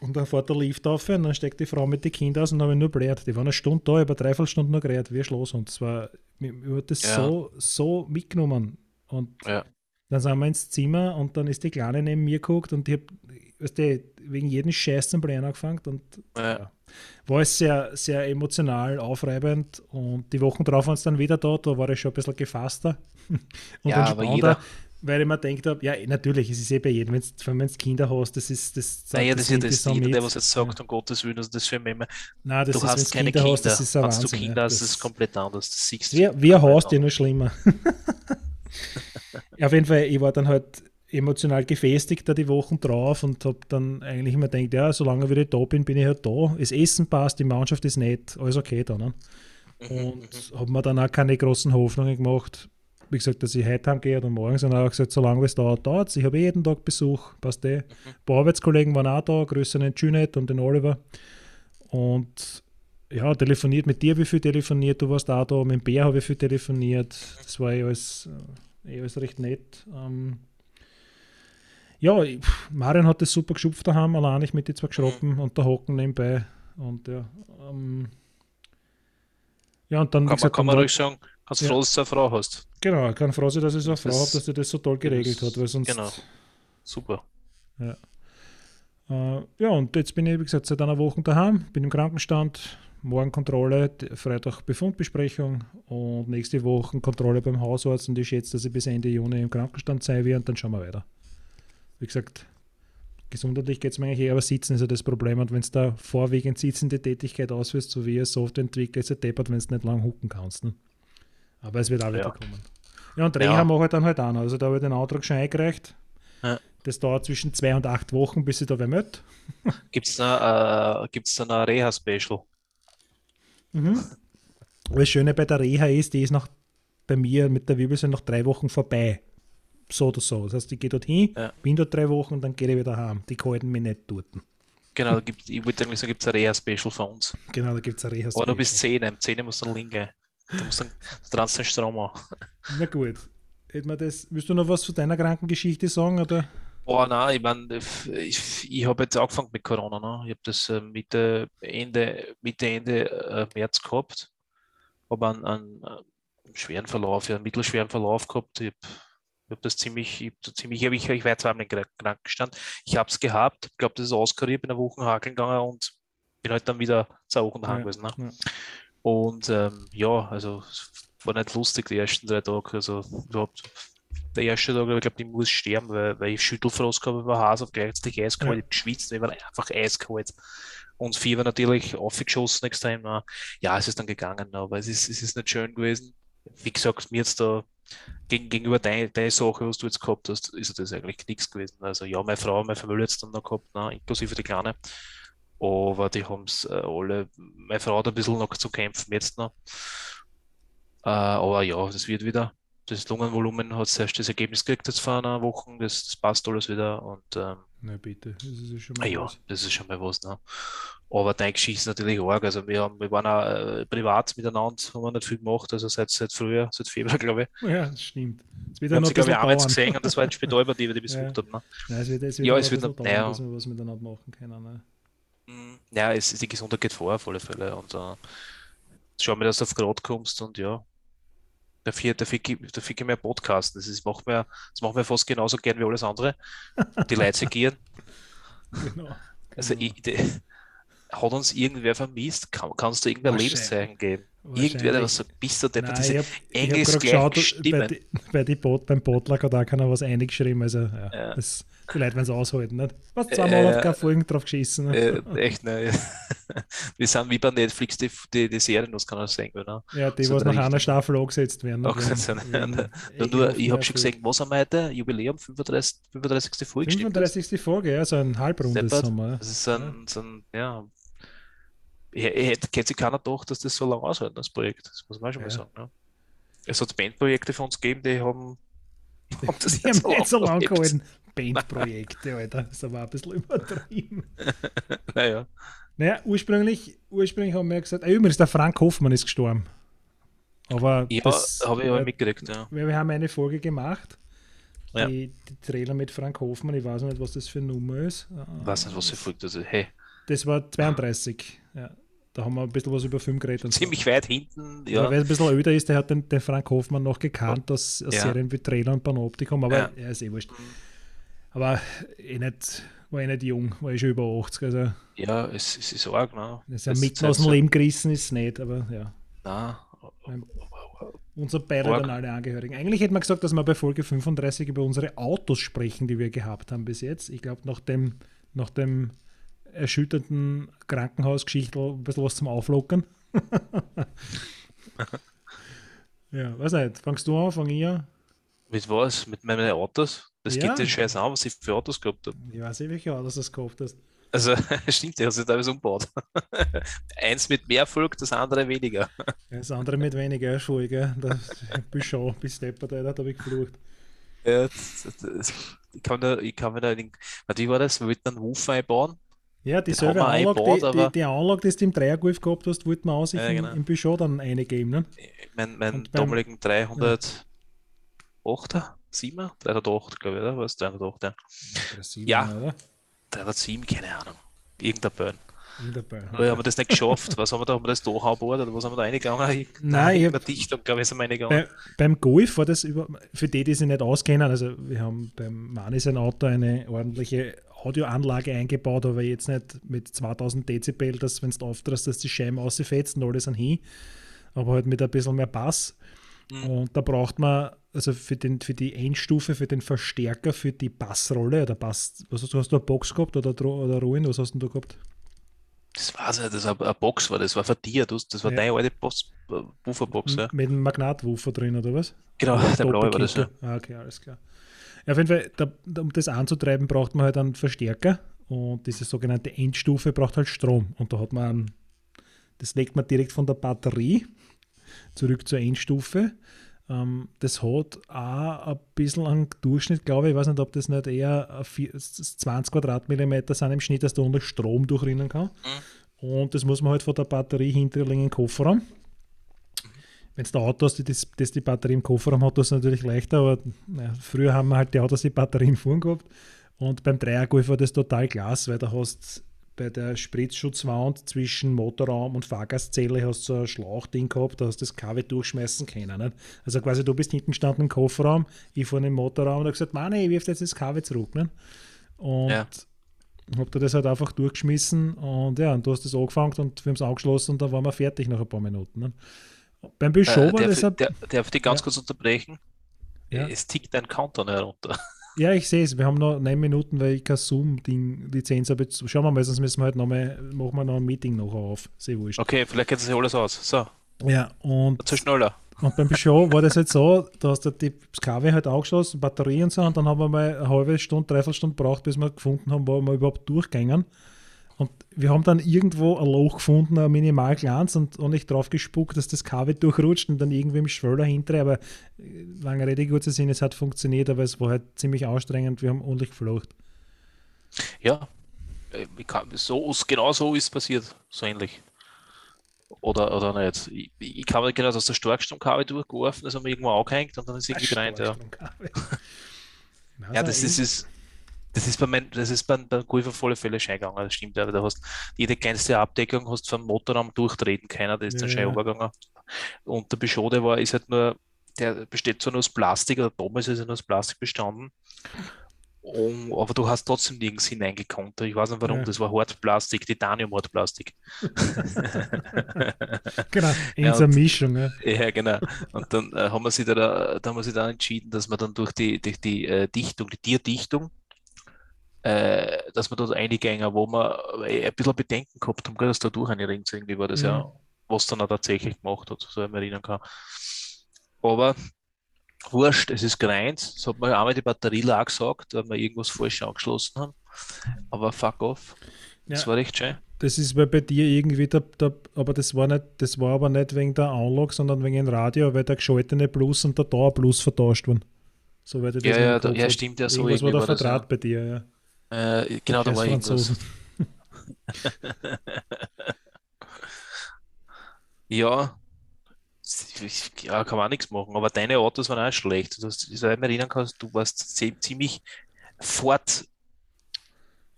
Und dann fährt der Lift auf und dann steckt die Frau mit den Kindern aus und habe ich nur blärt. Die waren eine Stunde da, über dreiviertel Stunden noch geredet, wie Schloss. Und zwar, mir wird das ja. so, so mitgenommen. Und ja. dann sind wir ins Zimmer und dann ist die Kleine neben mir geguckt und ich habe, weißt du, wegen jedem Scheiß zum Blären angefangen. Und ja. war es sehr, sehr emotional, aufreibend. Und die Wochen drauf waren es dann wieder da, da war ich schon ein bisschen gefasster. und ja, aber jeder, weil ich mir gedacht habe, ja, natürlich, es ist eh bei jedem, wenn du Kinder hast, das ist das. Naja, das, ist ja das, jeder, der was jetzt sagt, um Gottes Willen, also das für mich immer. Nein, das du ist, hast keine Kinder, Kinder, hast, das ist ein Wennst du Kinder hast, das ist komplett anders. Das siehst du. Wie ein Haus, noch schlimmer. ja, auf jeden Fall, ich war dann halt emotional gefestigt da die Wochen drauf und habe dann eigentlich immer gedacht, ja, solange ich da bin, bin ich halt da. Das Essen passt, die Mannschaft ist nett, alles okay da. Ne? Mhm, und mhm. habe mir dann auch keine großen Hoffnungen gemacht wie gesagt, dass ich heute heimgehe oder morgen, sondern auch gesagt, solange es dauert, dauert es. Ich habe jeden Tag Besuch, passt eh. Ein paar Arbeitskollegen waren auch da, grüße den Junet und den Oliver. Und ja, telefoniert mit dir, wie viel telefoniert, du warst auch da, mit dem Bär habe ich viel telefoniert. Das war eh alles, eh alles recht nett. Ähm, ja, Marion hat das super geschupft daheim, allein ich mit den zwei Geschroppen und der Hocken nebenbei. Und ja, ähm, ja, und dann. Kann, gesagt, man, kann man ruhig sagen, Kannst ja. froh, dass du eine Frau hast. Genau, ich kann froh sein, dass ich so eine Frau habe, dass sie das so toll geregelt hat, weil sonst. Genau. Super. Ja. Äh, ja, und jetzt bin ich, wie gesagt, seit einer Woche daheim, bin im Krankenstand, morgen Kontrolle, Freitag Befundbesprechung und nächste Woche Kontrolle beim Hausarzt und ich schätze, dass ich bis Ende Juni im Krankenstand sein werde und dann schauen wir weiter. Wie gesagt, gesundheitlich geht es mir eigentlich eher, aber sitzen ist ja das Problem und wenn es da vorwiegend sitzende Tätigkeit ausführst, so wie ein Softwareentwickler, ist es deppert, wenn du nicht lang hucken kannst. Ne? Aber es wird auch wieder ja. kommen. Ja, und Reha ja. mache ich dann halt auch noch. Also da habe ich den Antrag schon eingereicht. Ja. Das dauert zwischen zwei und acht Wochen, bis ich da wer. Gibt es da, äh, da eine Reha-Special? Mhm. Das Schöne bei der Reha ist, die ist noch bei mir mit der Wirbelsäule noch drei Wochen vorbei. So oder so. Das heißt, ich gehe dort hin, ja. bin dort drei Wochen und dann gehe ich wieder heim. Die halten mich nicht dort. Genau, da gibt, ich würde sagen, gibt es ein Reha-Special für uns. Genau, da gibt es ein Reha-Special. Oder du bist 10, 10 musst du dann linken. Du musst dann den Strom an. Na gut. das, willst du noch was zu deiner Krankengeschichte sagen? Oder? Boah, nein, ich meine, ich, ich habe jetzt angefangen mit Corona. Ne? Ich habe das äh, Mitte, Ende, Mitte, Ende äh, März gehabt. Habe einen, einen, einen, schweren Verlauf, ja, einen mittelschweren Verlauf gehabt. Ich habe hab das ziemlich, ich, ziemlich, ich, ich war zweimal im Krankenstand. Ich habe es gehabt, ich glaube, das ist auskuriert, bin eine Woche hakeln gegangen und bin halt dann wieder zu Augen daheim gewesen. Ne? Ja. Und ähm, ja, also war nicht lustig die ersten drei Tage. Also überhaupt der erste Tag, ich glaube, ich muss sterben, weil, weil ich Schüttelfrost gehabt habe, Hase auf gleichzeitig eiskalt, ja. ich geschwitzt, ich war einfach eiskalt. Und Fieber natürlich aufgeschossen extrem. Ja, es ist dann gegangen, aber es ist, es ist nicht schön gewesen. Wie gesagt, mir jetzt da gegen, gegenüber deiner deine Sache, was du jetzt gehabt hast, ist das eigentlich nichts gewesen. Also ja, meine Frau, meine Familie jetzt dann noch gehabt, ne, inklusive die Kleine. Aber die haben es äh, alle, meine Frau hat ein bisschen noch zu kämpfen jetzt noch. Äh, aber ja, das wird wieder. Das Lungenvolumen hat zuerst das Ergebnis gekriegt jetzt vor einer Woche, das, das passt alles wieder. Und, ähm, Na bitte, das ist schon mal ah, ja, was. das ist schon mal was. Ne? Aber dein Geschichte ist natürlich arg. Also wir, haben, wir waren auch äh, privat miteinander, haben wir nicht viel gemacht, also seit, seit früher, seit Februar, glaube ich. Ja, das stimmt. Es wird wir haben sie, glaube ich, auch jetzt gesehen und das war ein Spital, die wir die besucht ja. haben. Ne? Ja, es wird, es wird ja, es wird noch, dauern, ja. dass wir was miteinander machen können. Ne? Mm, ja, es, die Gesundheit geht vor, auf alle Fälle. Und äh, schau mir, dass du auf Grad kommst und ja, dafür, dafür, dafür gehen wir Podcasten. Das, ist, macht mir, das machen wir fast genauso gern wie alles andere. Die Leute segieren. Genau. Also, genau. ich, die, hat uns irgendwer vermisst? Kann, kannst du irgendein Lebenszeichen geben? Irgendwer, der was so bist du der Nein, diese engelsgleichen Stimmen. Bei, die, bei die Bot, beim Botlag hat auch keiner was eingeschrieben. Also, ja, ja. Das, Leute werden es aushalten. Nicht? Was zweimal äh, auf keine Folgen drauf geschissen. Ne? Äh, echt, ne? Wir sind wie bei Netflix die, die, die Serien, das kann man sagen. Oder? Ja, die, so was nach einer Staffel angesetzt werden. Ach, wenn, wenn, wenn, nur, ich habe schon gesagt, was haben wir heute? Jubiläum, 35. 35. Folge. 35. Folge, ja, so ein halbrundes Sommer. Das ist so ein, so ein ja, hätte, sich keiner gedacht, dass das so lange aushält, das Projekt. Das muss man auch schon ja. mal sagen. Ne? Es hat Bandprojekte von uns gegeben, die haben, haben das die haben nicht so lange gehalten. Bandprojekte, Alter. Das aber ein bisschen übertrieben. naja. Naja, ursprünglich, ursprünglich haben wir gesagt, äh, übrigens, der Frank Hoffmann ist gestorben. Aber ja, habe ich auch mitgekriegt, ja. Wir haben eine Folge gemacht, ja. die, die Trailer mit Frank Hoffmann, ich weiß nicht, was das für eine Nummer ist. Ich weiß nicht, was sie folgt. Also, hey. Das war 32. Ja. Da haben wir ein bisschen was über Film geredet. Und Ziemlich so. weit hinten, ja. Wer ein bisschen älter ist, der hat den, den Frank Hoffmann noch gekannt aus, aus ja. Serien wie Trailer und Panoptikum, aber ja. er ist eh wurscht. Aber eh nicht, war eh nicht jung, war eh schon über 80. Also. Ja, es, es ist arg, ne? Das ja mitten aus dem Leben gerissen ist es nicht, aber ja. Nein. Unser Beirat an alle Angehörigen. Eigentlich hätte man gesagt, dass wir bei Folge 35 über unsere Autos sprechen, die wir gehabt haben bis jetzt. Ich glaube, nach dem, nach dem erschütternden Krankenhausgeschichte ein bisschen was zum Auflockern. ja, weiß nicht. Fangst du an, fang ich an? Mit was? Mit meinen Autos? Das ja. gibt den Scheiß an, was ich für Autos gehabt habe. Ich weiß nicht, welche Autos du gehabt hast. Also, stimmt, ich habe sie teilweise umgebaut. Eins mit mehr Erfolg, das andere weniger. Das andere mit weniger Erfolg, gell? Das bist schon bis deppert, da habe ich geflucht. Ja, das, das, ich kann da, ich kann mir da, wie war das? Wir wollten einen Woofer einbauen ja, dieselbe Anlage, einbaut, die, die, die, Anlage, die du im Dreiergolf gehabt hast, wollte man sich ja, genau. im, im Peugeot dann eine geben. Ne? Mein, mein damaligen 308er, ja. 7 308, glaube ich, oder? Was? 308, ja. 307, ja, oder? 307, keine Ahnung. Irgendein Burn. Dabei. Oder haben wir das nicht geschafft? Was haben wir da? Haben wir das Dachauboard oder was haben wir da reingegangen? Nein, ich hab, Dichtung, glaube ich, sind wir reingegangen. Bei, beim Golf war das über, für die, die sich nicht auskennen, also wir haben beim Mani sein Auto eine ordentliche Audioanlage eingebaut, aber jetzt nicht mit 2000 Dezibel, dass wenn du auftrittst, dass die Scheiben ausfetzt und alles an hin, aber halt mit ein bisschen mehr Bass. Mhm. Und da braucht man, also für, den, für die Endstufe, für den Verstärker, für die Bassrolle oder Bass, was hast du, hast du eine Box gehabt oder, oder Ruin, was hast du gehabt? Das war ja, das war eine Box war, das war für dir, das war ja. deine alte Wooferbox. Ja. Mit einem Magnatwoofer drin, oder was? Genau, der blaue war das. Ja. Ah, okay, alles klar. Ja, auf jeden Fall, da, um das anzutreiben, braucht man halt einen Verstärker und diese sogenannte Endstufe braucht halt Strom. Und da hat man, das legt man direkt von der Batterie zurück zur Endstufe. Ähm, das hat auch ein bisschen einen Durchschnitt, glaube ich. Ich weiß nicht, ob das nicht eher 20 Quadratmillimeter sind im Schnitt, dass da unter Strom durchrinnen kann. Mhm. Und das muss man halt von der Batterie hinterlegen in den Kofferraum wenn es der Auto hast, das, das die Batterie im Kofferraum hat, das ist natürlich leichter, aber ja, früher haben wir halt die Autos die Batterien vorn gehabt. Und beim Dreiergolf war das total klasse, weil da hast bei der Spritzschutzwand zwischen Motorraum und Fahrgastzelle hast du so ein Schlauchding gehabt, da hast du das KW durchschmeißen können. Nicht? Also quasi du bist hinten gestanden im Kofferraum, ich vorne im Motorraum und habe gesagt, Mann, ich wirf jetzt das KW zurück. Nicht? Und ja. hab da das halt einfach durchgeschmissen und ja, und du hast das angefangen und wir haben es angeschlossen und dann waren wir fertig nach ein paar Minuten. Ne? Beim Bischof äh, war das. Der, darf ich ganz ja. kurz unterbrechen? Ja. Es tickt ein Countdown herunter. Ja, ich sehe es. Wir haben noch neun Minuten, weil ich kein Zoom-Lizenz habe. Schauen wir mal, sonst müssen wir halt noch mal, machen wir noch ein Meeting noch auf. Sehr wurscht. Okay, vielleicht geht das alles aus. So. Ja, und. Zu schneller. Und beim Bischof war das halt so, da hast du die KW halt angeschlossen, Batterie und so, und dann haben wir mal eine halbe Stunde, dreiviertel Stunde gebraucht, bis wir gefunden haben, wo wir überhaupt durchgängen. Und wir haben dann irgendwo ein Loch gefunden, ein minimal kleines, und, und ich drauf gespuckt, dass das Kabel durchrutscht und dann irgendwie im Schwöller hinter. Aber äh, lange Rede, kurzer Sinn, es hat funktioniert, aber es war halt ziemlich anstrengend. Wir haben ordentlich geflucht. Ja, äh, so, genau so ist es passiert, so ähnlich. Oder, oder nicht. Ich, ich kann mir genau aus der Starkstromkabel durchgeworfen, das haben wir irgendwo angehängt und dann ist irgendwie gereint. Ja. ja, das ist, ist das ist bei, mein, das ist beim, beim Golf auf alle Fälle schön gegangen, das stimmt. Aber du hast jede kleinste Abdeckung hast vom Motorraum durchtreten keiner, das ist dann ja. schön übergegangen. Und der Beschode war, ist halt nur, der besteht zwar nur aus Plastik, oder damals ist er nur aus Plastik bestanden. Um, aber du hast trotzdem nirgends hineingekonnt. Ich weiß nicht warum, ja. das war Hartplastik, Titanium-Hartplastik. genau, in ja, so einer Mischung. Ja. ja, genau. Und dann äh, haben wir sich da, da haben wir sich dann entschieden, dass wir dann durch die, durch die äh, Dichtung, die Tierdichtung, äh, dass wir dort eingängen, wo wir äh, ein bisschen Bedenken gehabt haben, dass da durch eine Ring irgendwie war das mhm. ja, was dann auch tatsächlich gemacht hat, so ich mich erinnern kann. Aber wurscht, es ist gereint. Es hat mir einmal die Batterie lag gesagt, weil wir irgendwas falsch angeschlossen haben. Aber fuck off. Das ja, war echt schön. Das ist bei dir irgendwie der, der, aber das war nicht, das war aber nicht wegen der Anlage, sondern wegen dem Radio, weil der geschaltete Plus und der Dauer Plus vertauscht wurden. So das ja, ja, da, ja, stimmt ja so. Irgendwas war der Vertrag bei dir, ja. Äh, genau, da war irgendwas. ja, ja, kann man auch nichts machen, aber deine Autos waren auch schlecht. Du hast, ich erinnern erinnern kannst, du warst ziemlich fort.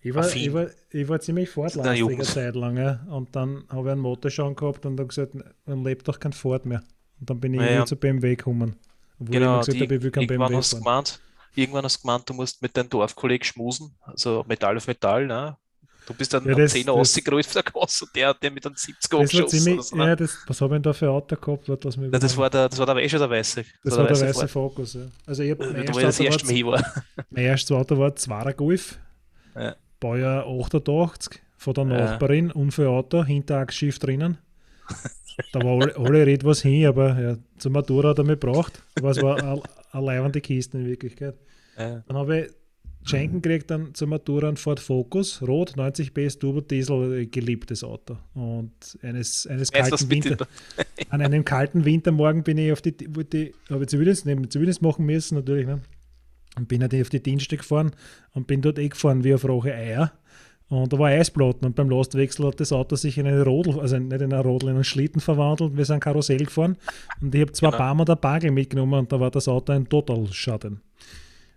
Ich war, ich, war, ich war ziemlich fortlastig eine Zeit lang. Ja. Und dann habe ich einen Motorschauen gehabt und dann gesagt, man lebt doch kein Ford mehr. Und dann bin ich ja, zu BMW gekommen. Obwohl genau, ich gesagt habe, ich will kein BMW fahren. Gemeint, irgendwann hast du gemeint, du musst mit deinem Dorfkollegen schmusen, also Metall auf Metall, ne? Du bist dann ja, das, 10er ausgerollt von der Gasse und der hat der mit einem 70er geschossen. So, ne? Ja, das, was habe ich denn da für ein Auto gehabt? Was mir das, war der, das war der Weiße der Weiße. Das, das war der Weiße, weiße Fokus, ja. Also ich habe mein, das erste Mal war. mein erstes Auto war ein 2er Golf, ja. Baujahr 88, von der Nachbarin, ja. Unfallauto, Hinterachsschiff drinnen. Da war alle, alle Red was hin, aber ja, zum Matura hat er mich gebraucht. Aber es war eine, eine leibende Kiste in Wirklichkeit. Ja. Dann habe ich Schenken gekriegt dann zur Matura ein Ford Focus, rot, 90 PS Turbo Diesel, geliebtes Auto. Und eines, eines kalten Winter, an einem kalten Wintermorgen bin ich auf die, wollte, habe ich Zivildienst, neben Zivildienst machen müssen, natürlich, ne? und bin halt auf die Dienste gefahren und bin dort eh gefahren wie auf rohe Eier. Und da war Eisplatten und beim Lastwechsel hat das Auto sich in eine Rodel, also nicht in eine Rodel, in einen Schlitten verwandelt. Wir sind Karussell gefahren und ich habe zwei genau. Barm und ein Bagel mitgenommen und da war das Auto ein Totalschaden.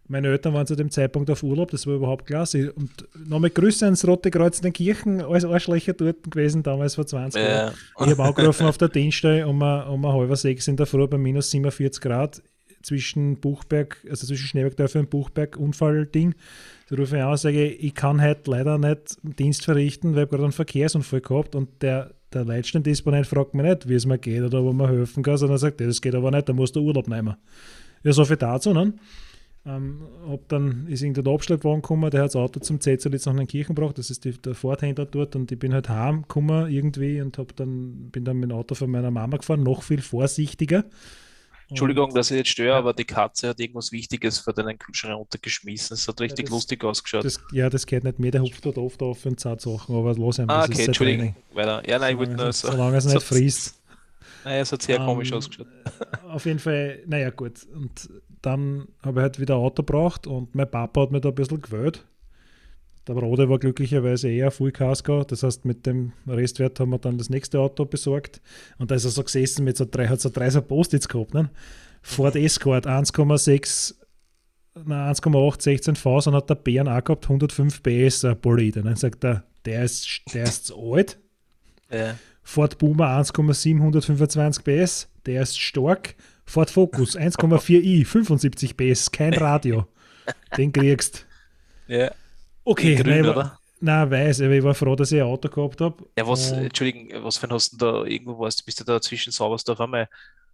Meine Eltern waren zu dem Zeitpunkt auf Urlaub, das war überhaupt klasse. Und nochmal Grüße ans Rote Kreuz in den Kirchen, als Arschlöcher dort gewesen, damals vor 20 ja. Jahren. Ich habe angerufen auf der Dienststelle um, um halb sechs in der Früh bei minus 47 Grad zwischen Buchberg, also zwischen Schneebergdörfer und Buchberg, Unfallding. Da rufe ich an und sage, ich kann heute leider nicht Dienst verrichten, weil ich gerade einen Verkehrsunfall gehabt und der, der Leitstellendisponent fragt mich nicht, wie es mir geht oder ob mir helfen kann, sondern sagt, das geht aber nicht, da musst du Urlaub nehmen. Ja, so viel dazu, ne? Ähm, hab dann ist irgendein Abschleppwagen gekommen, der hat das Auto zum Zetzel jetzt nach den Kirchen gebracht, das ist die, der Forthändler dort und ich bin halt heimgekommen irgendwie und hab dann, bin dann mit dem Auto von meiner Mama gefahren, noch viel vorsichtiger. Entschuldigung, dass ich jetzt störe, aber die Katze hat irgendwas Wichtiges für deinen Kühlschrank runtergeschmissen. Es hat richtig ja, das, lustig ausgeschaut. Das, ja, das geht nicht mehr, der hupft dort oft auf und zahlt Sachen, aber los einmal. Ah, okay, Entschuldigung. Weiter. Ja, nein, ich wollte nur so. Solange es nicht frisst. Naja, es hat sehr um, komisch ähm, ausgeschaut. Auf jeden Fall, naja, gut. Und dann habe ich halt wieder ein Auto gebraucht und mein Papa hat mir da ein bisschen gewählt. Der Rode war glücklicherweise eher Full Casco, das heißt, mit dem Restwert haben wir dann das nächste Auto besorgt. Und da ist er so gesessen mit so drei, hat so drei so Post-its gehabt. Ne? Ford Escort 1,6 1,8, 16 V, und hat der Bären auch gehabt, 105 PS Bolide. Dann sagt er, der ist, der ist zu alt. Ja. Ford Boomer 1,7, 125 PS, der ist stark. Ford Focus 1,4i, 75 PS, kein Radio. Den kriegst. Ja. Okay, grün, nein, Nein, weiß, aber ich war froh, dass ich ein Auto gehabt habe. Ja, was, Entschuldigung, was für ein hast du da irgendwo warst? Bist du da zwischen Saubersdorf einmal?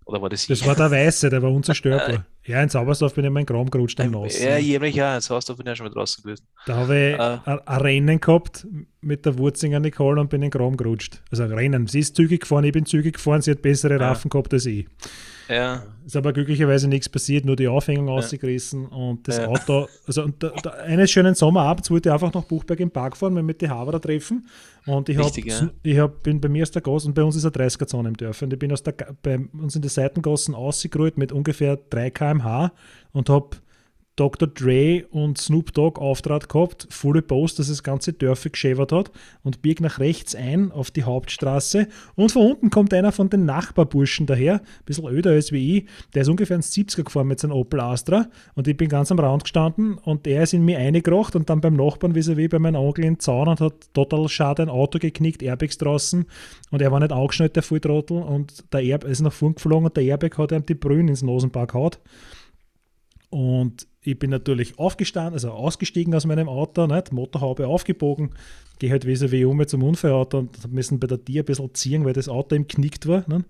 Oder war das Das ich? war der Weiße, der war unzerstörbar. ja, in Saubersdorf bin ich in meinen Graum gerutscht am Nass. Ja, jämlich ja, in Saubersdorf bin ich ja schon mal draußen gewesen. Da habe ich uh, ein Rennen gehabt mit der Wurzinger Nicole und bin in den Graum gerutscht. Also ein Rennen. Sie ist zügig gefahren, ich bin zügig gefahren, sie hat bessere Raffen ja. gehabt als ich. Ja. Ist aber glücklicherweise nichts passiert, nur die Aufhängung ja. ausgerissen und das ja. Auto, also und da, da, eines schönen Sommerabends wollte ich einfach nach Buchberg im Park fahren, mit die Haver da treffen und ich, hab, ja. ich hab, bin bei mir aus der Gasse und bei uns ist eine 30er-Zone im Dorf und ich bin aus der, bei uns in der Seitengassen ausgerollt mit ungefähr 3 km/h und habe Dr. Dre und Snoop Dogg Auftrag gehabt, volle Post, dass das ganze Dörfer geschäbert hat und biegt nach rechts ein auf die Hauptstraße und von unten kommt einer von den Nachbarburschen daher, ein bisschen öder als wie ich, der ist ungefähr ins 70er gefahren mit seinem Opel Astra und ich bin ganz am Rand gestanden und er ist in mir eingekracht und dann beim Nachbarn vis-à-vis bei meinem Onkel in den Zaun und hat total schade ein Auto geknickt, Airbags draußen und er war nicht angeschnallt, der Volltrottel und der Airbag ist nach vorn geflogen und der Airbag hat ihm die Brühen ins Nosenpark gehauen und ich bin natürlich aufgestanden, also ausgestiegen aus meinem Auto, nicht? Motorhaube aufgebogen, gehe halt vis-à-vis um zum Unfallauto und müssen bei der Tür ein bisschen ziehen, weil das Auto ihm knickt war. Nicht?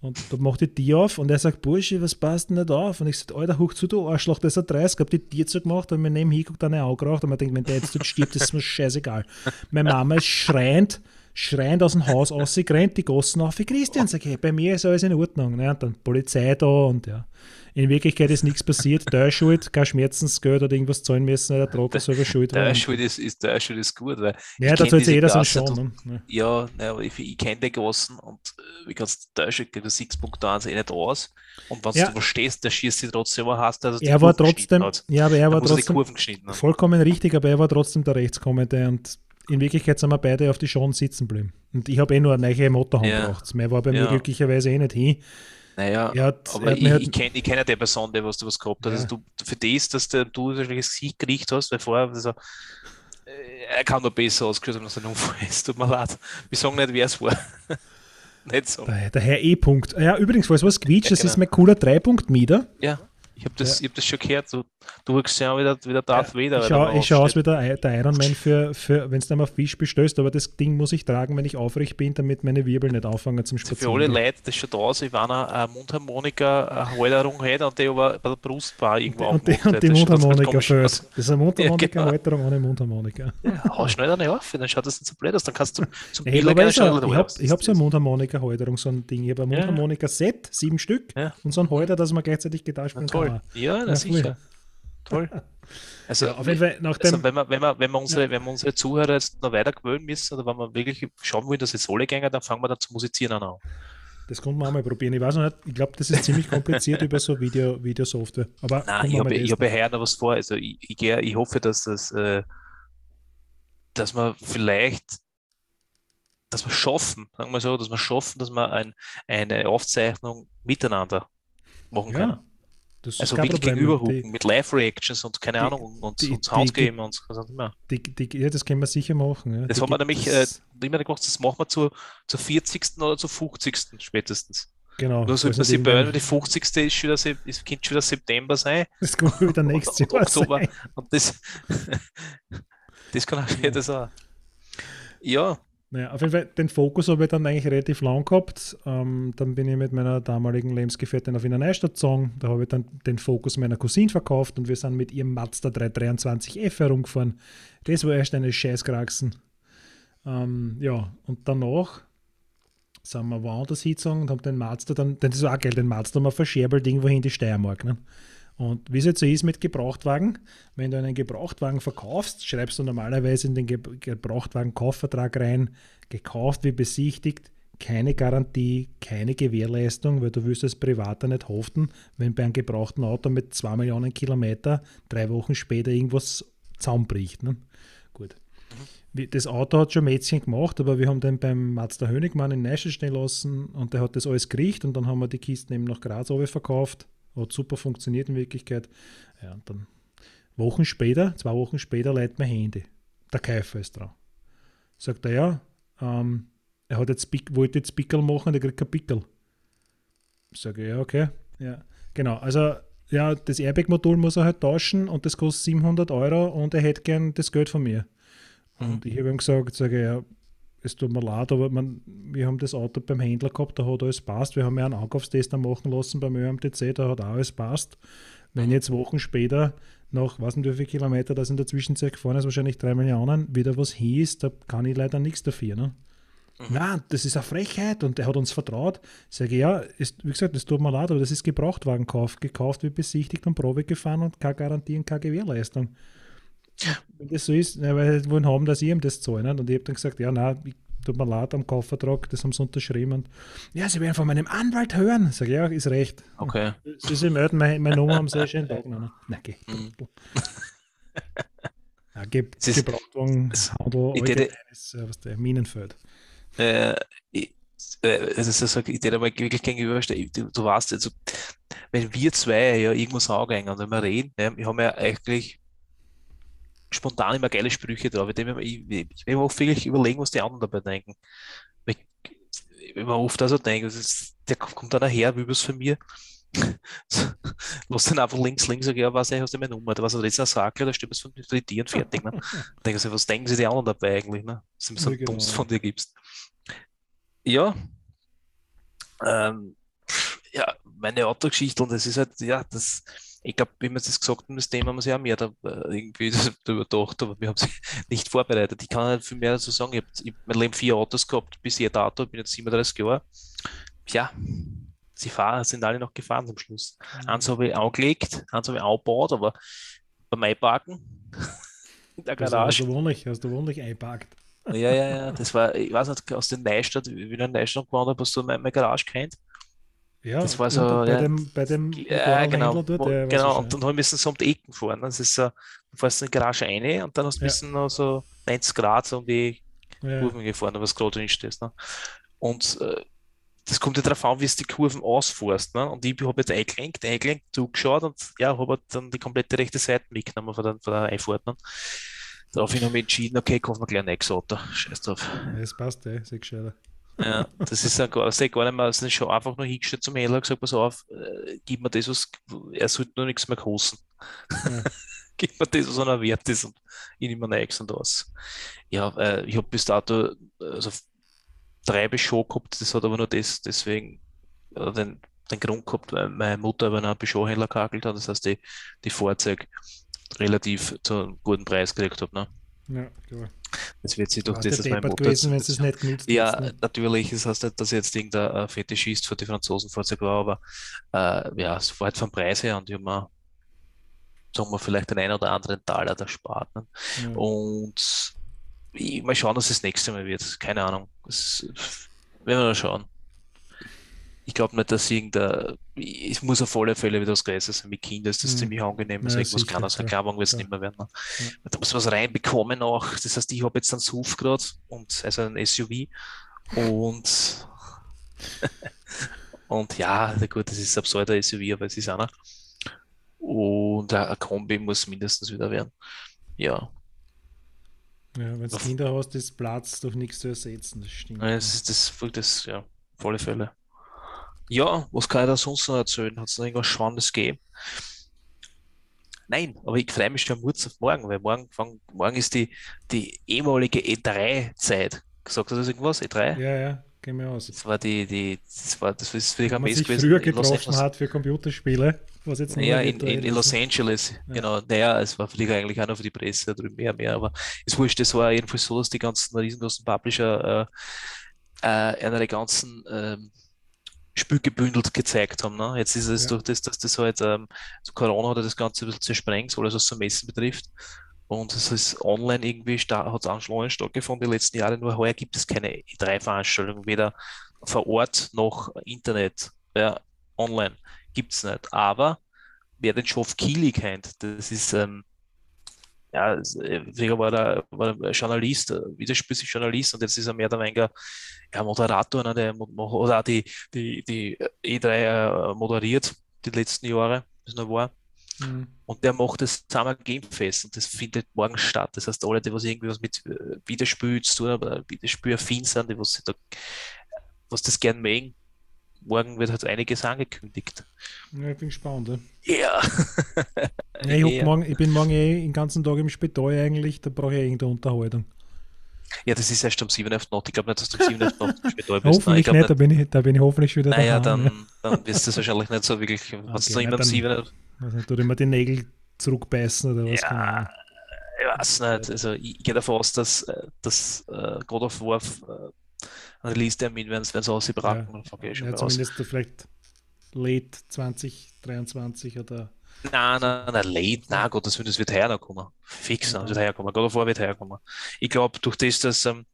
Und da macht die Tür auf und er sagt, Bursche, was passt denn nicht auf? Und ich sage, Alter, hoch zu, du Arschloch, das ein 30, hab die Tür zugemacht und mir nebenhin guckt eine Auge geraucht und man denkt, wenn der jetzt stirbt, das ist mir scheißegal. Meine Mama ist schreiend, schreiend aus dem Haus rausgerannt, die Gossen auf, wie Christian, sag ich, bei mir ist alles in Ordnung. Ne? Und dann Polizei da und ja. In Wirklichkeit ist nichts passiert. Der Schuld, kein Schmerzensgeld oder irgendwas zahlen müssen, der Trottel selber schuld war. Der Schuld ist, ist, der Schuld ist gut, weil. Ja, da zahlt jeder so schon. Ne? Ja, ne, aber ich, ich kenne die Gassen und äh, wie kannst der Schuld gegen 6.1 eh nicht aus. Und wenn ja. du verstehst, der schießt sich trotzdem, hast dass er war trotzdem, ja, aber er war trotzdem vollkommen richtig, aber er war trotzdem der Rechtskommende und in Wirklichkeit sind wir beide auf die Schauen sitzen geblieben. Und ich habe eh nur eine neue Motorhand ja. gebraucht. Mehr war bei ja. mir glücklicherweise eh nicht hin. Naja, hat, aber ich, halt, ich kenne kenn ja die Person, die was du was gehabt hast. Ja. Also du, für das, dass du, du das Gesicht gekriegt hast, weil vorher also, er kann nur besser ausgehört haben, dass er ein Unfall ist. Tut mir leid. Wir sagen nicht, wer es war. nicht so. Der, der Herr E-Punkt. Ja, übrigens, falls was quietscht, ja, das genau. ist mein cooler 3-Punkt-Mieder. Ja. Ich habe das, hab das schon gehört, du, du wirkst ja wieder, wieder Darth Vader. Ich schaue schau aus wie der, der Iron Man, für, für, wenn es dann auf Fisch bestößt, aber das Ding muss ich tragen, wenn ich aufrecht bin, damit meine Wirbel nicht anfangen zum Spazieren. Für alle Leute, das schon da ist, wenn einer eine Mundharmonika-Halterung hat und die aber bei der Brustbar irgendwo Und die, und die Mundharmonika fällt. Das ist eine Mundharmonika-Halterung ohne Mundharmonika. Ja, hau schnell eine auf, dann schaut das nicht so blöd aus, dann kannst du zum Ich habe so, hab, hab so eine Mundharmonika-Halterung, so ein Ding. Ich habe ein Mundharmonika-Set, sieben Stück und so ein Halter, dass man gleichzeitig Gitarre spielen kann. Ja, das sicher. Toll. Also, ja, dem also wenn, wir, wenn, wir, wenn, wir unsere, ja. wenn wir unsere Zuhörer jetzt noch weiter gewöhnen müssen oder wenn wir wirklich schauen wollen, dass es alle gehen, dann fangen wir dann zu musizieren an. Das können wir auch mal probieren. Ich weiß noch nicht, ich glaube, das ist ziemlich kompliziert über so Video, Videosoftware. Aber Nein, ich habe, ich habe heuer noch was vor. Also ich, ich, ich hoffe, dass das, äh, dass wir vielleicht, dass wir schaffen, sagen wir so, dass wir schaffen, dass wir ein, eine Aufzeichnung miteinander machen können. Ja. Das also wirklich gegenüberhucken mit Live-Reactions und keine die, Ahnung und, die, und geben und was auch immer. Die, die, ja, das können wir sicher machen. Ja. Das haben wir nämlich äh, immer gemacht, das machen wir zur, zur 40. oder zur 50. spätestens. Genau. Nur so, dass die Burn, die 50. ist schon wieder, es könnte schon wieder September sein. Das kommt wieder nächstes Jahr. Oktober. Sein. Und das, das kann auch wieder sein. Ja, naja, auf jeden Fall, den Fokus habe ich dann eigentlich relativ lang gehabt. Ähm, dann bin ich mit meiner damaligen Lebensgefährtin auf Wiener Neustadt gezogen. Da habe ich dann den Fokus meiner Cousine verkauft und wir sind mit ihrem Mazda 323F herumgefahren. Das war erst eine Scheißkraxen. Ähm, ja, und danach sind wir woanders hingezogen und haben den Mazda dann, das ist auch geil, den Mazda mal verscherbelt irgendwo in die Steiermark. Ne? Und wie es jetzt so ist mit Gebrauchtwagen, wenn du einen Gebrauchtwagen verkaufst, schreibst du normalerweise in den Ge Gebrauchtwagen-Kaufvertrag rein, gekauft wie besichtigt, keine Garantie, keine Gewährleistung, weil du willst als Privater nicht haften, wenn bei einem gebrauchten Auto mit 2 Millionen Kilometer drei Wochen später irgendwas zusammenbricht. Ne? Gut. Das Auto hat schon Mädchen gemacht, aber wir haben den beim Mazda Hönigmann in Neustadt stehen lassen und der hat das alles gerichtet und dann haben wir die Kisten eben nach Graz verkauft hat super funktioniert in Wirklichkeit. Ja, und dann Wochen später, zwei Wochen später, leitet mein Handy. Der Käufer ist dran. Sagt er, ja, ähm, er hat jetzt, wollte jetzt Pickel machen, der kriegt kein Pickel. Sage ja, okay. Ja, genau. Also, ja, das Airbag-Modul muss er halt tauschen und das kostet 700 Euro und er hätte gern das Geld von mir. Und mhm. ich habe ihm gesagt, sage ja, es tut mir leid, aber man, wir haben das Auto beim Händler gehabt, da hat alles passt. Wir haben ja einen Ankaufstest machen lassen beim ÖMTC, da hat auch alles passt. Wenn jetzt Wochen später, nach was nicht wie viele Kilometer das in der Zwischenzeit gefahren ist, wahrscheinlich drei Millionen, wieder was hieß, da kann ich leider nichts dafür. Ne? Mhm. Nein, das ist eine Frechheit und der hat uns vertraut. Ich sage, ja, ist, wie gesagt, das tut mir leid, aber das ist Gebrauchtwagenkauf. Gekauft wie besichtigt und Probe gefahren und keine Garantie und keine Gewährleistung. Wenn das so ist, ja, weil sie wollen haben, dass ich ihm das zahle. Ne? Und ich habe dann gesagt, ja, nein, tut mir leid, am Kaufvertrag, das haben sie unterschrieben. Und ja, sie werden von meinem Anwalt hören. Ich sage, ja, ist recht. Okay. Sie, sie melden, meine, meine Nummer haben sie einen schönen Tag genommen. Nein, geh. Mhm. ja, Ge Gebrauchtwagen, Handel, ist, äh, was der Minenfeld. Äh, ich, äh, also so, ich dir mal wirklich gegenüberstellen, du, du weißt, also, wenn wir zwei ja irgendwo sagen und wenn wir reden, ne, wir haben ja eigentlich spontan immer geile Sprüche drauf. Ich, ich, ich will mir oft wirklich überlegen, was die anderen dabei denken. Wenn man oft also denkt, ist, der kommt dann her, wie was von mir. Lass dann einfach links, links, sag ja, was hast du meine Nummer? War so jetzt ein Sackler, da stimmt es von dir und fertig. Ne? denken sie, was denken sie die anderen dabei eigentlich? Ne? Dass du mir so einen genau. von dir gibst. Ja. Ähm, ja, meine Autogeschichte und das ist halt, ja, das ich glaube, wie wir das gesagt haben, das Thema haben wir sich auch mehr da, äh, irgendwie überdacht, aber wir haben sie nicht vorbereitet. Ich kann nicht viel mehr dazu sagen. Ich habe mein Leben vier Autos gehabt, bis ihr Dato, ich bin jetzt 37 Jahre. Ja, sie fahren, sind alle noch gefahren zum Schluss. Mhm. Eins habe ich angelegt, eins habe ich angebaut, aber beim Einparken in der Garage. Hast du wohnlich, hast du wohnlich einparkt? Ja, ja, ja, das war, ich weiß nicht, aus der Neustadt, wie ich in der Neustadt gewohnt habe, hast du meine, meine Garage kennt? Ja, das war so. Bei, ja, dem, bei dem ja, genau, dort, genau. Und dann haben wir so um die Ecken fahren. Das ist so, du fährst in die Garage rein und dann hast du ja. ein noch so 90 Grad so um die ja. Kurven gefahren, was gerade drin stehst. Ne? Und äh, das kommt ja darauf an, wie du die Kurven ausfährst. Ne? Und ich habe jetzt eingelenkt, eingelenkt, zugeschaut und ja, habe halt dann die komplette rechte Seite mitgenommen von der, von der Einfahrt. Ne? Daraufhin habe ich entschieden, okay, kaufen wir gleich ein Auto. Scheiß drauf. Ja, das passt, ey, sehr gescheiter. Ja, das ist ja gar, gar nicht mehr, ist schon einfach nur hingestellt zum Händler und gesagt, pass auf, äh, gib mir das, was, er sollte nur nichts mehr kosten. Ja. gib mir das, was er wert ist und ich nehme mir nichts und aus. Ja, äh, ich habe bis dato also drei Peugeot gehabt, das hat aber nur das, deswegen äh, den, den Grund gehabt, weil meine Mutter über einen Peugeot-Händler gehackelt hat, das heißt, die, die Fahrzeuge relativ zu einem guten Preis gekriegt habe. Ne? Ja, klar. Das wird sich durch dieses Mal gewesen, wenn es nicht genutzt Ja, ist, ne? natürlich. Das heißt nicht, dass jetzt irgendein äh, Fetischist für die Franzosen Fahrzeug war, aber äh, ja, es war halt vom Preis her und ich habe mir, sagen wir, vielleicht den einen oder anderen Taler da spart. Ne? Ja. Und ich, mal schauen, was das nächste Mal wird. Keine Ahnung. Das werden wir schauen ich glaube nicht, dass irgendein, es muss auf alle Fälle wieder was Größeres sein. Mit Kindern ist das mhm. ziemlich angenehm. Also ja, irgendwas kann aus Erklärung wird es nicht mehr werden. Ne? Ja. Da muss was reinbekommen auch. Das heißt, ich habe jetzt einen SUV gerade und also ein SUV und und ja, gut, das ist ein pseudo SUV, aber es ist einer. Und ein Kombi muss mindestens wieder werden. Ja. Ja, wenn du Kinder hast, ist Platz doch nichts zu ersetzen, das stimmt. Ja, das ist das, das, ja, alle Fälle. Ja, was kann ich da sonst noch erzählen? Hat es noch irgendwas Spannendes gegeben? Nein, aber ich freue mich schon kurz auf morgen, weil morgen, morgen ist die, die ehemalige E3-Zeit. Sagt das irgendwas? E3? Ja, ja, gehen wir aus. Das war die, die, das war, das ist für die Messe gewesen. früher getroffen hat für Computerspiele. Was jetzt ja, in, in, in, Los Angeles, ja. genau. Naja, es war die eigentlich auch noch für die Presse drüben mehr, mehr, aber es wurscht, es war jedenfalls so, dass die ganzen riesengroßen Publisher äh, äh, einer der ganzen ähm, Spiel gebündelt gezeigt haben. Ne? Jetzt ist es ja. durch das, dass das halt ähm, zu Corona hat das Ganze ein bisschen zersprengt, alles was so Messen betrifft. Und es ist online irgendwie, hat es Anschluss stattgefunden die letzten Jahre, nur heuer gibt es keine E3-Veranstaltung, weder vor Ort noch Internet, ja, online gibt es nicht. Aber wer den Schoff Keely kennt, das ist ähm, ja, äh, früher war er, war er Journalist, äh, Widerspießig-Journalist und jetzt ist er mehr oder weniger ja, Moderator, ne, der oder die, die, die E3 äh, moderiert die letzten Jahre, das noch war. Mhm. Und der macht das Summer Game Fest und das findet morgen statt. Das heißt, alle, die was irgendwie was mit Widerspiel zu tun haben, Widerspielaffin sind, die was, da, was das gern mögen, morgen wird halt einiges angekündigt. Ja, ich bin gespannt. Ja. ja ich, morgen, ich, bin morgen eh den ganzen Tag im Spital eigentlich, da brauche ich irgendeine Unterhaltung. Ja, das ist erst am 7. Nacht. Ich glaube nicht, dass du am 7. Nacht später bist. Hoffentlich Nein, nicht, da bin, ich, da bin ich hoffentlich wieder naja, daheim. Naja, dann, dann wirst du es wahrscheinlich nicht so wirklich. Okay, hast du immer am 7. Also, du immer die Nägel zurückbeißen oder was? Ja, ich weiß nicht. Also, ich gehe davon aus, dass, äh, dass uh, God of War uh, einen Release-Termin werden sie ausbrachen. Ja, ja, zumindest vielleicht late 2023 oder. Nein, nein, nein, late, nein, Gott, das wird, das wird herkommen. Fix, ja. das wird herkommen. God of War wird herkommen. Ich glaube, durch das, dass. Ähm,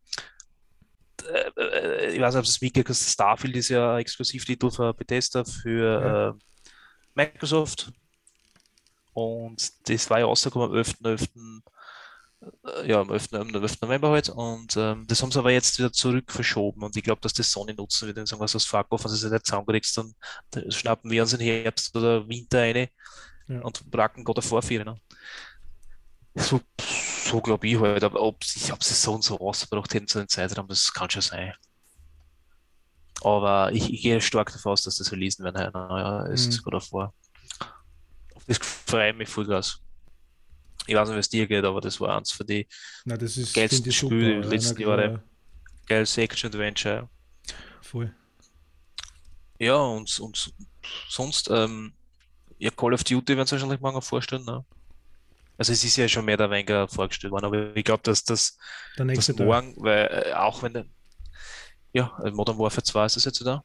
äh, äh, ich weiß nicht, ob es mitgekriegt hast, Starfield ist ja ein Exklusivtitel für Bethesda für ja. äh, Microsoft. Und das war ja rausgekommen am 11.11. 11 äh, ja, am 11. 11. November halt. Und ähm, das haben sie aber jetzt wieder zurück verschoben. Und ich glaube, dass das Sony nutzen wird und sagen, was aus Fuck off, wenn sie es nicht zusammenkriegst, dann schnappen wir uns in Herbst oder Winter eine ja. und bracken Gott davor vier. Ne? So, so glaube ich halt. Aber ob, ich, ob sie so und so rausgebracht hätten zu den Zeitraum, das kann schon sein. Aber ich, ich gehe stark davon aus, dass das releasen werden. Ja, ist mhm. Of War. Das freue ich mich voll aus ich weiß nicht, wie es dir geht, aber das war eins von den geilsten Spiele der letzten Jahre. Geiles Action-Adventure. Voll. Ja, und, und sonst, ähm, ja, Call of Duty werden sie wahrscheinlich morgen vorstellen, ne? Also es ist ja schon mehr der weniger vorgestellt worden, aber ich glaube, dass das, der nächste das morgen, weil äh, auch wenn der, ja, Modern Warfare 2 ist das jetzt da.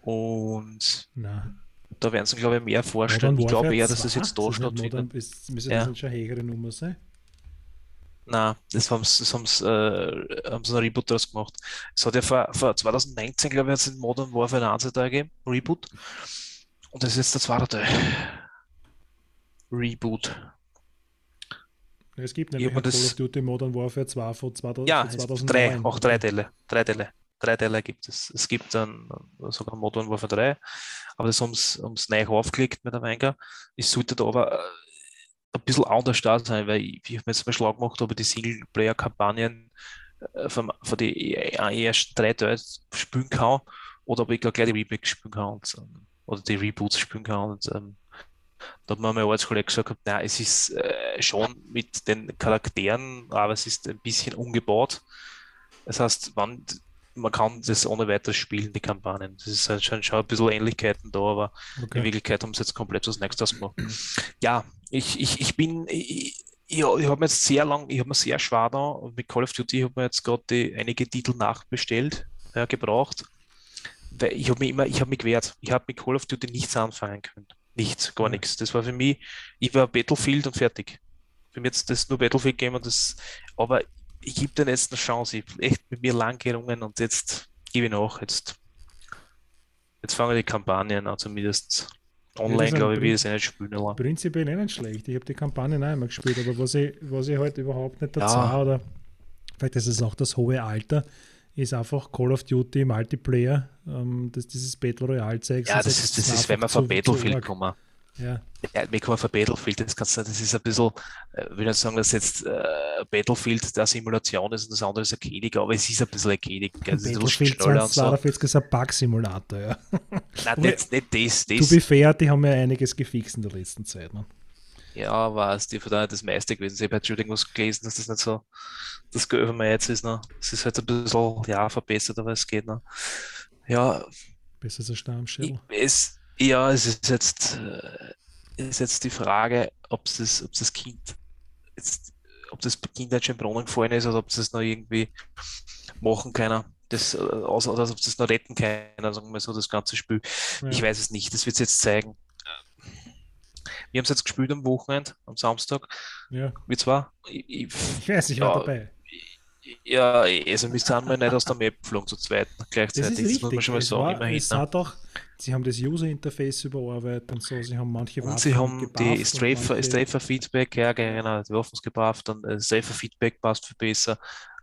Und Nein. Da werden sie, glaube ich, mehr vorstellen. Ich glaube eher, dass das jetzt da stattfindet. Müsste ja. das schon höhere Nummer sein? Nein, das haben sie, das haben sie, äh, haben sie einen Reboot draus gemacht. Es hat ja vor, vor 2019, glaube ich, hat Modern Warfare 1 Teil gegeben, Reboot. Und das ist jetzt der zweite Teil. Reboot. Es gibt nämlich Call of Duty Modern Warfare 2 von 2000, ja, 2009. Drei, auch drei Teile. Drei Teile drei Teile gibt es. Es gibt dann sogar Modern Warfare 3, aber das haben sie neu aufgelegt mit der Wenger. Es sollte aber äh, ein bisschen anders da sein, weil ich, ich habe mir jetzt mal schlau gemacht, ich die Singleplayer-Kampagnen äh, von, von den ersten drei Teilen spielen kann oder ob ich gleich die Remakes spielen kann und, ähm, oder die Reboots spielen kann. Und, ähm, da hat mir mein Arbeitskollege gesagt, nein, es ist äh, schon mit den Charakteren, aber es ist ein bisschen umgebaut. Das heißt, wann man kann das ohne weiteres spielen, die Kampagnen. Das ist halt schon, schon ein bisschen Ähnlichkeiten da, aber okay. in Wirklichkeit haben sie jetzt komplett was Nächstes gemacht. Ja, ich, ich, ich bin, ich, ich, ich habe mir jetzt sehr lang, ich habe mir sehr schwer da mit Call of Duty habe mir jetzt gerade einige Titel nachbestellt, ja, gebraucht. Weil ich habe mich immer, ich habe mich gewehrt. Ich habe mit Call of Duty nichts anfangen können. Nichts, gar nichts. Das war für mich, ich war Battlefield und fertig. Für mich jetzt das nur Battlefield Game und das, aber ich gebe den jetzt eine Chance. Ich habe echt mit mir lang gerungen und jetzt gebe ich nach. Jetzt, jetzt fangen die Kampagnen an, zumindest online, ja, glaube ich, wie es nicht spielen. Lang. Prinzipiell eh nicht schlecht. Ich habe die Kampagnen auch immer gespielt, aber was ich, was ich halt überhaupt nicht dazu ja. oder vielleicht ist es auch das hohe Alter, ist einfach Call of Duty Multiplayer, ähm, das, dieses Battle Royale zeigt. Ja, das, ist, das ist, wenn wir von Battlefield kommen. Ja. Ja, kommen von Battlefield, das kannst du, das ist ein bisschen, äh, ich will nicht sagen, dass jetzt äh, Battlefield der Simulation ist und das andere ist ein Kedig, aber es ist ein bisschen ein Kedig. Battlefield 2042 ist ein Bug-Simulator, ja. Nein, nicht, nicht das, das. To be fair, die haben ja einiges gefixt in der letzten Zeit. Ne? Ja, war es die von da das meiste gewesen. Ich habe jetzt schon irgendwas gelesen, dass das nicht so das Gehör mir jetzt ist. Ne? Es ist halt ein bisschen, ja, verbessert, aber es geht. Ne? Ja. Besser als ein Stammschädel. Es, ja, es ist jetzt, äh, ist jetzt die Frage, ob das, ob das Kind jetzt, ob das Kind jetzt schon im Brunnen gefallen ist oder ob es das noch irgendwie machen können. Das, also, oder ob das noch retten können, sagen wir so, das ganze Spiel. Ja. Ich weiß es nicht, das wird es jetzt zeigen. Wir haben es jetzt gespielt am Wochenende, am Samstag. Ja. Wie zwar? Ich, ich, ich weiß, ich war ja, dabei. Ja, also wir sind mal nicht aus der Map geflogen zu zweit gleichzeitig. Das, ist richtig. das muss man schon mal sagen. War, immerhin. Es hat auch, sie haben das User-Interface überarbeitet und so, sie haben manche Und sie haben die Strafer-Feedback, ja genau, die Waffen gebracht, dann äh, Strafer-Feedback passt viel besser.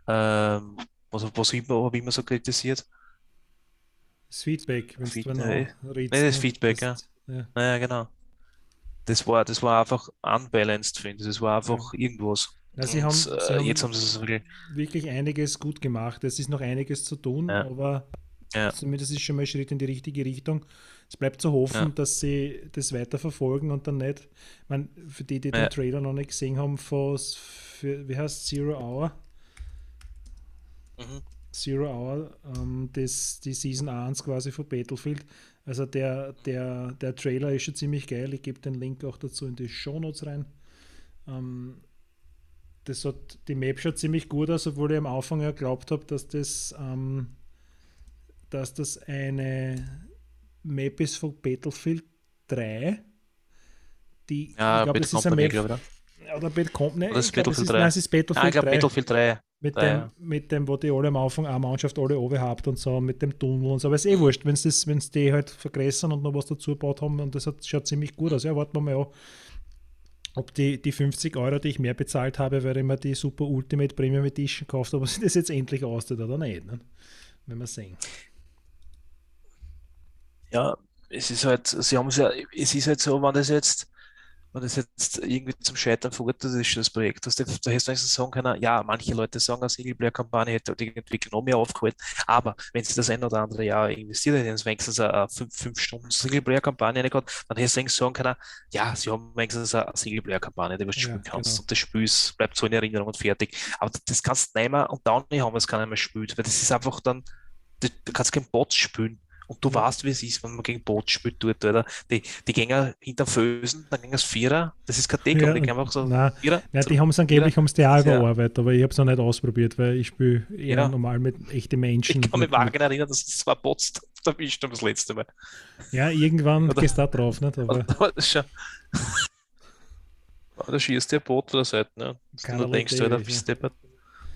Ähm, was was habe ich immer so kritisiert? Das Feedback, wenn Feed, du nee, nee, das Feedback, ja. ja. Naja, genau. Das war, das war einfach unbalanced, finde ich. Das war einfach ja. irgendwas. Ja, sie, haben, sie haben, jetzt haben sie es wirklich, wirklich einiges gut gemacht. Es ist noch einiges zu tun, ja. aber ja. zumindest ist schon mal ein Schritt in die richtige Richtung. Es bleibt zu hoffen, ja. dass sie das weiter verfolgen und dann nicht. Ich meine, für die, die den Trailer noch nicht gesehen haben, von, für, wie heißt Zero Hour? Mhm. Zero Hour, ähm, das, die Season 1 quasi von Battlefield. Also der, der, der Trailer ist schon ziemlich geil. Ich gebe den Link auch dazu in die Show Notes rein. Ähm, das hat die Map schon ziemlich gut aus, obwohl ich am Anfang ja glaubt habe, dass das, ähm, dass das eine Map ist von Battlefield 3. Die, ja, ich glaube, das ist eine Map. Glaub, oder? Oder ne, das ist Battlefield 3. Nein, es ist Battlefield ah, ich glaube Battlefield 3. Mit, 3, dem, ja. mit dem, wo die alle am Anfang eine Mannschaft alle oben habt und so, mit dem Tunnel und so. Aber es ist eh wurscht, wenn es die halt vergrößern und noch was dazu gebaut haben und das hat, schaut ziemlich gut aus. Ja, warten wir mal an ob die, die 50 Euro, die ich mehr bezahlt habe, weil ich mir die Super Ultimate Premium Edition gekauft habe, ob sich das jetzt endlich aussieht oder nicht. Ne? Wenn wir sehen. Ja, es ist halt, sie haben es ja, es ist halt so, wenn das jetzt wenn das jetzt irgendwie zum Scheitern verurteilt ist, das Projekt. Das, da hättest du wenigstens sagen können, ja, manche Leute sagen, eine Singleplayer-Kampagne hätte die Entwicklung noch mehr aufgehalten, aber wenn sie das ein oder andere Jahr investiert hätten, wenigstens eine 5 Stunden Singleplayer-Kampagne gehabt, dann hättest du wenigstens sagen können, ja, sie haben wenigstens eine Singleplayer-Kampagne, die du spielen ja, kannst genau. und das Spiel bleibt so in Erinnerung und fertig. Aber das kannst du nicht mehr und dann haben wir es keiner mehr gespielt, weil das ist einfach dann, du kannst keinen Bot spielen. Und du weißt, wie es ist, wenn man gegen Boot spielt dort, oder? Die, die gehen hinter Fösen, dann gehen es Vierer. Das ist kein Deckung, ja, die gehen einfach so nein, Vierer. Nein, die haben es angeblich, haben es die auch gearbeitet, aber ich habe es noch nicht ausprobiert, weil ich spiele eher ja. normal mit echten Menschen. Ich kann mich vage erinnern, dass es zwei Bots erwischt haben das letzte Mal. Ja, irgendwann oder, gehst du da drauf, nicht? Aber, aber das ist schon. da schießt der Boot von der Seite, ne? Du denkst du, da bist du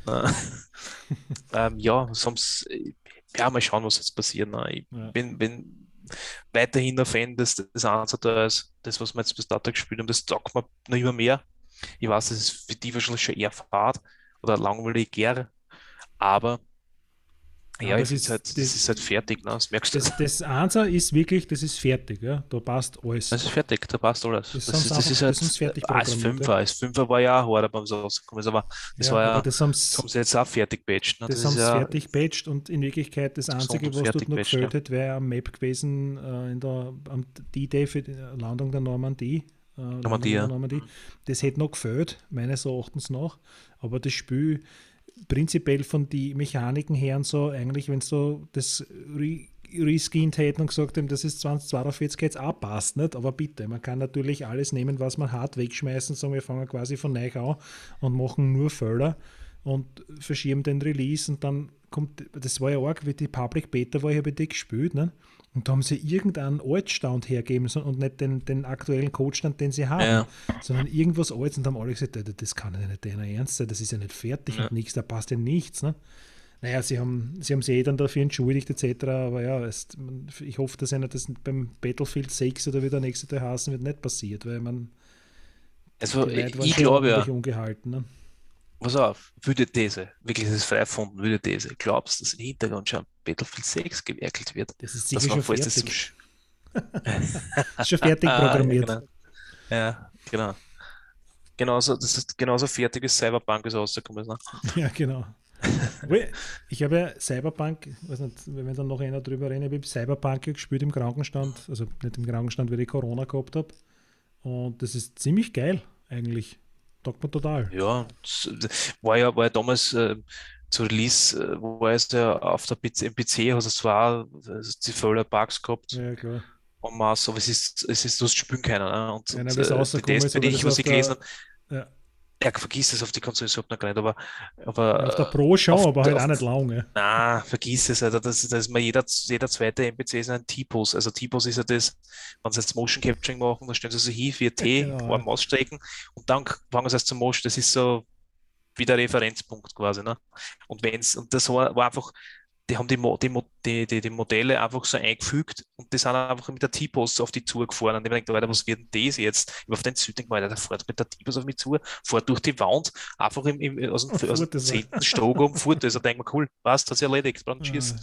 ähm, ja, sonst ja, mal schauen, was jetzt passiert. Ne? Ich ja. bin, bin weiterhin ein Fan des, des Ansatz, das, was wir jetzt bis dato gespielt haben, das taugt mir noch immer mehr. Ich weiß, das ist für die wahrscheinlich schon eher fad oder langweiliger, aber ja, das, ist, halt, das, das, ist halt fertig, ne? das merkst du. Das, das Einser ist wirklich, das ist fertig, ja? da passt alles. Das ist fertig, da passt alles. Das, das, ist, das ist halt, das fertig als Fünfer, als Fünfer war ja auch hart beim rausgekommen, aber das ja, war ja, das haben sie jetzt auch fertig patched. Ne? Das, haben sie ja fertig patched und in Wirklichkeit das Einzige, was dort noch gefällt hätte, wäre am Map gewesen, äh, in der, am D-Day für die Landung der Normandie. Äh, Normandie. Normandie. Das hätte noch gefällt, meines Erachtens nach, aber das Spiel prinzipiell von den Mechaniken her und so, eigentlich, wenn so das re hätten und gesagt haben, das ist 2042 jetzt auch passt, nicht? Aber bitte, man kann natürlich alles nehmen, was man hat, wegschmeißen, sagen wir fangen quasi von neu an und machen nur Völler und verschieben den Release und dann kommt, das war ja arg, wie die Public Beta war, ich habe die gespielt, ne? Und da haben sie irgendeinen Altstand hergeben und nicht den, den aktuellen Codestand, den sie haben, ja. sondern irgendwas Altes und haben alle gesagt, das kann ja nicht deiner Ernst sein, das ist ja nicht fertig ja. und nichts, da passt ja nichts. Ne? Naja, sie haben, sie haben sich eh dann dafür entschuldigt etc., aber ja, es, ich hoffe, dass einer das beim Battlefield 6 oder wie der nächste Teil heißen wird, nicht passiert, weil man also ich, ich glaube ja, ungehalten. Ne? pass auf, würde These, wirklich, das ist frei erfunden, würde These, glaubst du, dass im Hintergrund schon Battlefield 6 gewerkelt wird? Das ist sicher schon fertig. ist schon fertig programmiert. Ah, ja, genau. ja, genau. Genauso, das ist genauso fertig wie Cyberpunk ist rausgekommen. Ne? Ja, genau. ich habe ja Cyberpunk, weiß nicht, wenn wir dann noch einer drüber reden, ich habe Cyberpunk gespielt im Krankenstand, also nicht im Krankenstand, weil ich Corona gehabt habe. Und das ist ziemlich geil, eigentlich. Taugt mir total. Ja, war ja, war ja damals äh, zu Release, äh, war es ja auf der PC, im PC, hast du zwar die voller Bugs gehabt. Ja, klar. En masse, aber es ist, es ist, du hast spielen können. Ne? Und, ja, und äh, die Test, ich, was ich gelesen habe, ja ja, vergiss es auf die Konsole überhaupt noch gar nicht, aber. aber auf der Pro schon, aber halt auch nicht lange. Nein, vergiss es, Alter. Das, das ist mal jeder, jeder zweite NPC ist ein T-Pose. Also T-Pose ist ja das, wenn sie jetzt Motion Capturing machen, dann stellen sie so hin, 4T, ja, genau. Maus strecken und dann fangen sie erst zum Motion. Das ist so wie der Referenzpunkt quasi. Ne? Und wenn's, und das war, war einfach, die haben die, die, die, die, Modelle einfach so eingefügt und die sind einfach mit der T-Post auf die Tour gefahren. Und ich gedacht, Alter, was wird denn das jetzt? Ich auf den Süd denke, Alter, der fährt mit der T-Post auf mich zu, fährt durch die Wand, einfach im, im, aus dem, aus dem zehnten Stock um, fährt das. Da denke ich mir, cool, was, das ist erledigt, braucht ah, schießen.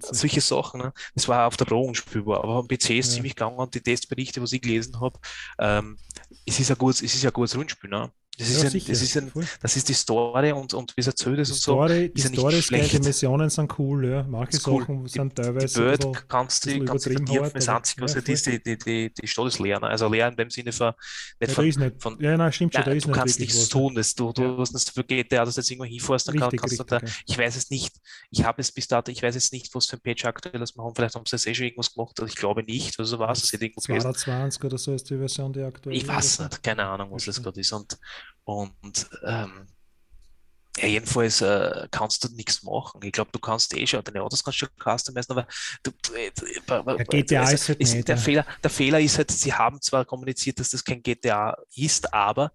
Solche Sachen. Ne? Das war auf der Pro unspielbar, aber am PC ist ja. ziemlich gegangen und die Testberichte, was ich gelesen habe, ähm, es ist ein gutes, es ist ein gutes Rundspiel. Ne? Das ist, ja, ein, das, ist ein, das ist die Story und, und wie es erzählt ist die und Story, so. Die Story ist geil, die Missionen sind cool, ja. Manche Sachen cool. sind teilweise. Die Welt kannst du ganz vertiefen, das einzige, was ja, ist, die, die, die, die Stadt ist leer. Also leer in dem Sinne von. Nicht ja, von, nicht, von ja, nein, stimmt schon, nein, da ist Du kannst nichts tun. Das, du, du ja. hast nicht für GTA, dass du jetzt irgendwo hinfährst, dann richtig, kannst richtig, du da. Ich weiß es nicht. Ich habe es bis dato, ich weiß jetzt nicht, was für ein Page aktuell ist. Vielleicht haben sie das eh schon irgendwas gemacht, ich glaube nicht. Also was, das irgendwo 220 oder so ist die Version, die aktuell Ich weiß nicht, keine Ahnung, was das gerade ist. Und, und ähm, ja, jedenfalls äh, kannst du nichts machen. Ich glaube, du kannst eh schon, deine Autos kannst du schon customizen, aber du, ja, GTA also, ist halt ist, nicht, der, Fehler, der Fehler ist halt, sie haben zwar kommuniziert, dass das kein GTA ist, aber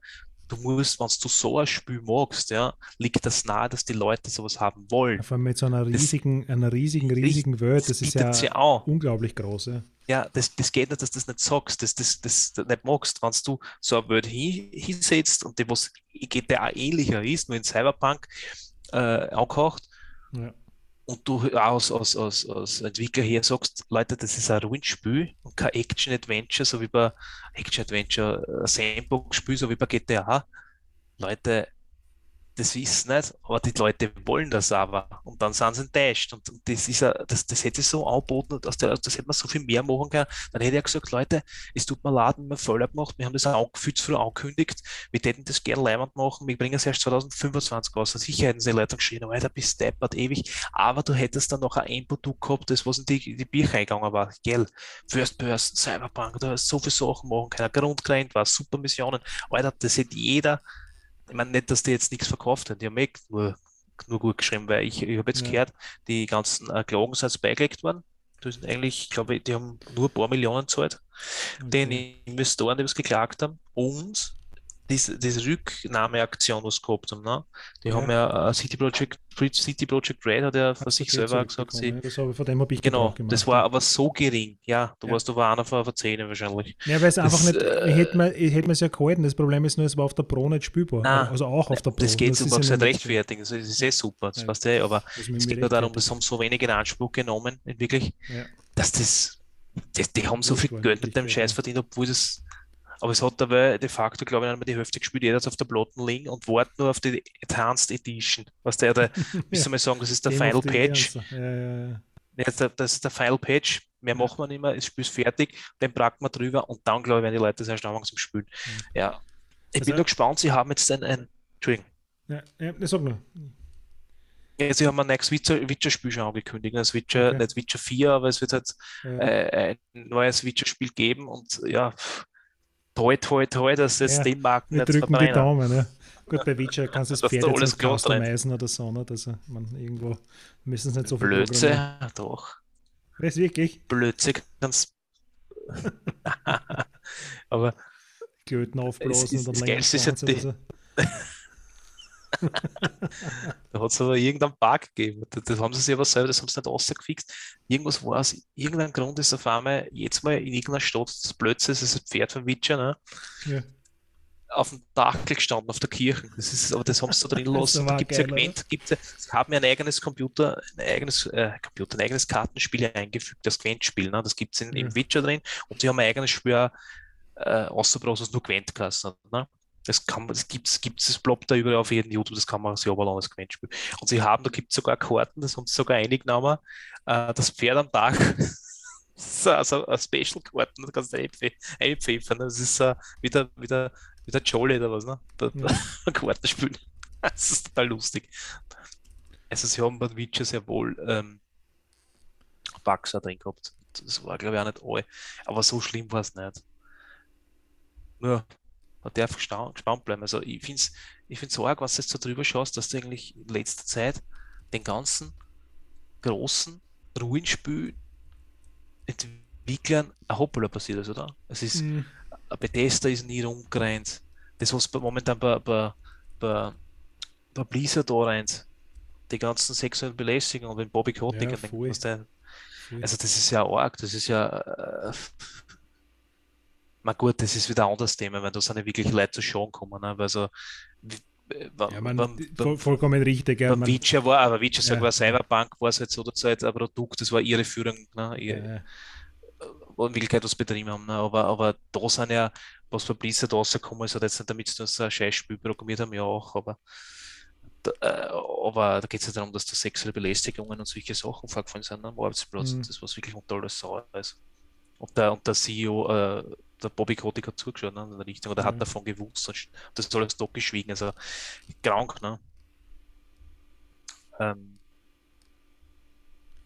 du musst, wenn du so ein Spiel magst, ja, liegt das nahe, dass die Leute sowas haben wollen. Vor allem mit so einer riesigen, das, einer riesigen, riesigen Welt, das, ist ja auch. unglaublich groß. Ja, ja das, das geht nicht, dass du das nicht sagst, dass das, das, das nicht magst. Wenn du so eine Welt hin, hinsetzt und die was GTA ähnlicher ist, nur in Cyberpunk äh, angehaucht, ja und du aus, aus, aus, aus Entwickler her sagst, Leute, das ist ein Rollenspiel und kein Action-Adventure, so wie bei Action-Adventure, Sandbox-Spiel, so wie bei GTA. Leute, das wissen nicht, aber die Leute wollen das aber. Und dann sind sie enttäuscht. Und, das ist ja, das, das hätte so angeboten, dass der, das hätte man so viel mehr machen können. Dann hätte er gesagt, Leute, es tut mir leid, wir Fehler gemacht, wir haben das auch viel zu früh angekündigt, wir hätten das gerne leimend machen, wir bringen es erst 2025 aus. Und sicher hätten sie Leute geschrieben, Alter, bis deppert ewig, aber du hättest dann noch ein Produkt gehabt, das was in die, die Bücher eingegangen war, gell, First Person, Cyberpunk, du hast so viele Sachen machen können, Grundgrind war, super Missionen, Alter, das hätte jeder ich meine nicht, dass die jetzt nichts verkauft haben, die haben eh nur, nur gut geschrieben, weil ich, ich habe jetzt ja. gehört, die ganzen äh, Klagen sind beigelegt worden. Das sind eigentlich, ich glaube, die haben nur ein paar Millionen gezahlt, okay. den Investoren, die was geklagt haben. Und diese, diese Rücknahmeaktion, was gehabt haben, ne? die ja. haben ja uh, City Project, City Project Red hat ja von sich selber gesagt, sie, das habe, von dem habe ich genau, gemacht, das war aber so gering, ja, du ja. warst aber einer von, von 10 wahrscheinlich. Ja, weil es einfach nicht, äh, hätte man, hätte man es ja gehalten, das Problem ist nur, es war auf der Pro nicht spielbar, nein, also auch auf der Pro. Das geht, das ja nicht rechtfertigen, das ist eh super, das ja, du eh, aber es geht nur darum, das haben so wenig in Anspruch genommen, wirklich, ja. dass das, das, die haben so viel Geld mit dem Scheiß verdient, obwohl das aber es hat dabei de facto, glaube ich, einmal die Hälfte gespielt, jeder auf der Platten liegen und wartet nur auf die Enhanced Edition. Was der, der müssen wir mal sagen, das ist der Final Patch. Ja, ja, ja. Das ist der Final Patch. Mehr machen wir nicht mehr, das Spiel ist fertig, den brackt man drüber und dann, glaube ich, werden die Leute erst anfangen zum Spielen. Ja. Ich also, bin nur gespannt, sie haben jetzt ein, ein Entschuldigung. Ja, ja, sag nur. Ja, sie haben ein neues Witcher-Spiel schon angekündigt. Das Witcher, okay. nicht Witcher 4, aber es wird halt ja. äh, ein neues Witcher-Spiel geben und ja, toi, toi, toi, dass jetzt ja, den Marken wir drücken die Daumen, ja. Gut, bei Witcher kannst du das Pferd jetzt customizen oder so, nicht? Also, man, irgendwo müssen es nicht so viel Blödsinn, doch. Was, wirklich? Blödsinn kannst Aber Klöten aufblasen und dann länger ist ja die, so. da hat es aber irgendeinen Bug gegeben. Das haben sie sich aber selber, das haben sie nicht rausgefixt. Irgendwas war es, irgendein Grund ist auf einmal jetzt mal in irgendeiner Stadt das Plötzlich, das ist ein Pferd von Witcher, ne? Ja. auf dem Dachel gestanden, auf der Kirche. Das ist, aber das haben sie da drin lassen. Da gibt es ja Gwent, gibt's ja, sie haben ja ein eigenes Computer, ein eigenes äh, Computer, ein eigenes Kartenspiel eingefügt, das Gwent-Spiel. Ne? Das gibt es ja. im Witcher drin und sie haben ein eigenes Spiel äh, ausgebracht, das nur Gwent geheißen ne? Das kann man, das gibt's, gibt's, das ploppt da überall auf jeden YouTube, das kann man sich aber als Gewinnspiel. Und sie haben, da gibt es sogar Karten, das haben sie sogar eingenommen, äh, das Pferd am Tag. also ein Special-Karten, da kannst du einpfeffern. Das ist uh, wieder, wieder, wieder Jolly oder was, ne? Da, ja. Kartenspiel. das ist total lustig. Also sie haben bei Witcher sehr wohl ähm, Bugs drin gehabt. Das war glaube ich auch nicht all. Aber so schlimm war es nicht. Nur man darf gespannt bleiben. Also ich finde es ich find's arg, was du jetzt so drüber schaust, dass du eigentlich in letzter Zeit den ganzen großen Ruinspiel-Entwicklern ein Hoppala passiert ist, oder? Es ist, mhm. Bethesda ist nie rumgerannt. Das, was momentan bei, bei, bei, bei Blizzard da rennt, die ganzen sexuellen Belästigungen und den Bobby Kotick, ja, also das ist ja arg, das ist ja äh, na gut, das ist wieder ein anderes Thema, weil da sind ja wirklich Leute zu schauen kommen. Ne? Also, ja, man, beim, beim, vollkommen richtig. Ja, beim Witcher war, aber Witcher ja. war Cyberpunk, war es halt so der Zeit ein Produkt, das war ihre Führung, ne? Ihr, ja. in Wirklichkeit was betrieben haben. Ne? Aber, aber da sind ja was für Blizzard rausgekommen ist, hat jetzt nicht damit zu tun, dass sie ein Scheißspiel programmiert haben, ja auch, aber da, äh, aber da geht es ja darum, dass da sexuelle Belästigungen und solche Sachen vorgefallen sind am Arbeitsplatz. Mhm. Das was wirklich unter alles sauer ist. Und der, und der CEO, äh, der Bobby Kotick hat zugeschaut ne, in der Richtung oder mhm. hat davon gewusst. Und das ist alles doch geschwiegen. Also krank, ne? Ähm,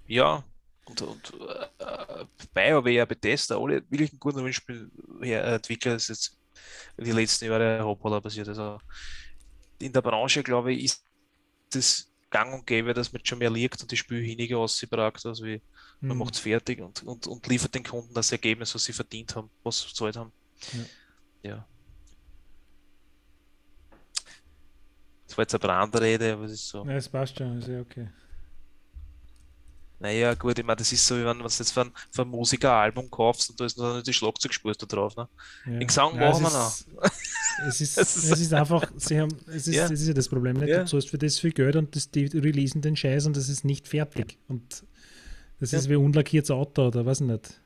ja, und, und äh, BioWare, Bethesda, alle wirklich ein guter Rollenspielentwickler, das ist jetzt die letzten Jahre Hoppala passiert. Also in der Branche, glaube ich, ist das gang und gäbe, dass man schon mehr liegt und die Spiele weniger ausgebracht, als wie mhm. man macht es fertig und, und, und liefert den Kunden das Ergebnis, was sie verdient haben, was sie bezahlt haben. Ja. ja. Das war jetzt eine andere Rede, aber es ist so. Ja, es passt schon, ist ja okay. Naja, gut, ich meine, das ist so, wie wenn du jetzt für ein, für ein Musiker-Album kaufst und da ist noch die Schlagzeugspur da drauf. Ne? Ja. Den Gesang ja, machen wir noch. Es ist, es ist einfach, sie haben, es ist, ja. das ist ja das Problem, nicht? Ja. du zahlst für das viel Geld und das, die releasen den Scheiß und das ist nicht fertig. Und das ist wie unlackiertes Auto oder was nicht.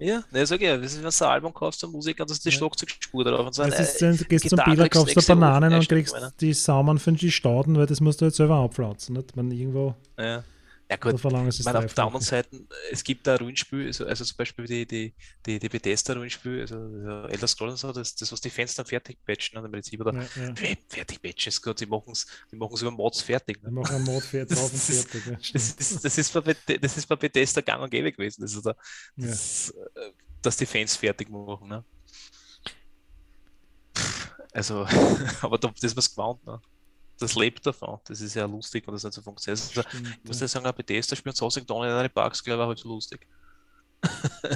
Ja, ne, sag ja, das ist, wenn du ein Album kaufst, eine Musik, und das ist die Schlagzeugspur drauf. Und so das ist, dann gehst zum Bieler, kaufst du Bananen und kriegst die Saumen für die Stauden, weil das musst du halt selber abpflanzen, nicht? Man irgendwo. Ja. Ja gut, meine, auf der anderen Seite, es gibt da Rollenspiel, also, also zum Beispiel die, die, die, die Bethesda-Rollenspiel, also Elder Scrolls und so, das, das was die Fans dann fertig patchen, ne, im Prinzip, oder ja, ja. fertig patchen, ist gut, die machen es die über Mods fertig. Ne? Die machen einen Mod fertig, drauf und fertig. Ja, das, ist, das, ist bei, das ist bei Bethesda gang und gäbe gewesen, das da, das, ja. dass die Fans fertig machen. Ne? Also, aber das ist was gewohnt. Ne? Das lebt davon. Das ist ja lustig, wenn das nicht so funktioniert. Also, Stimmt, ich muss ja sagen, ein Bethesda-Spiel und Sausage Dawn in eine Parks, glaube ich, halt so lustig.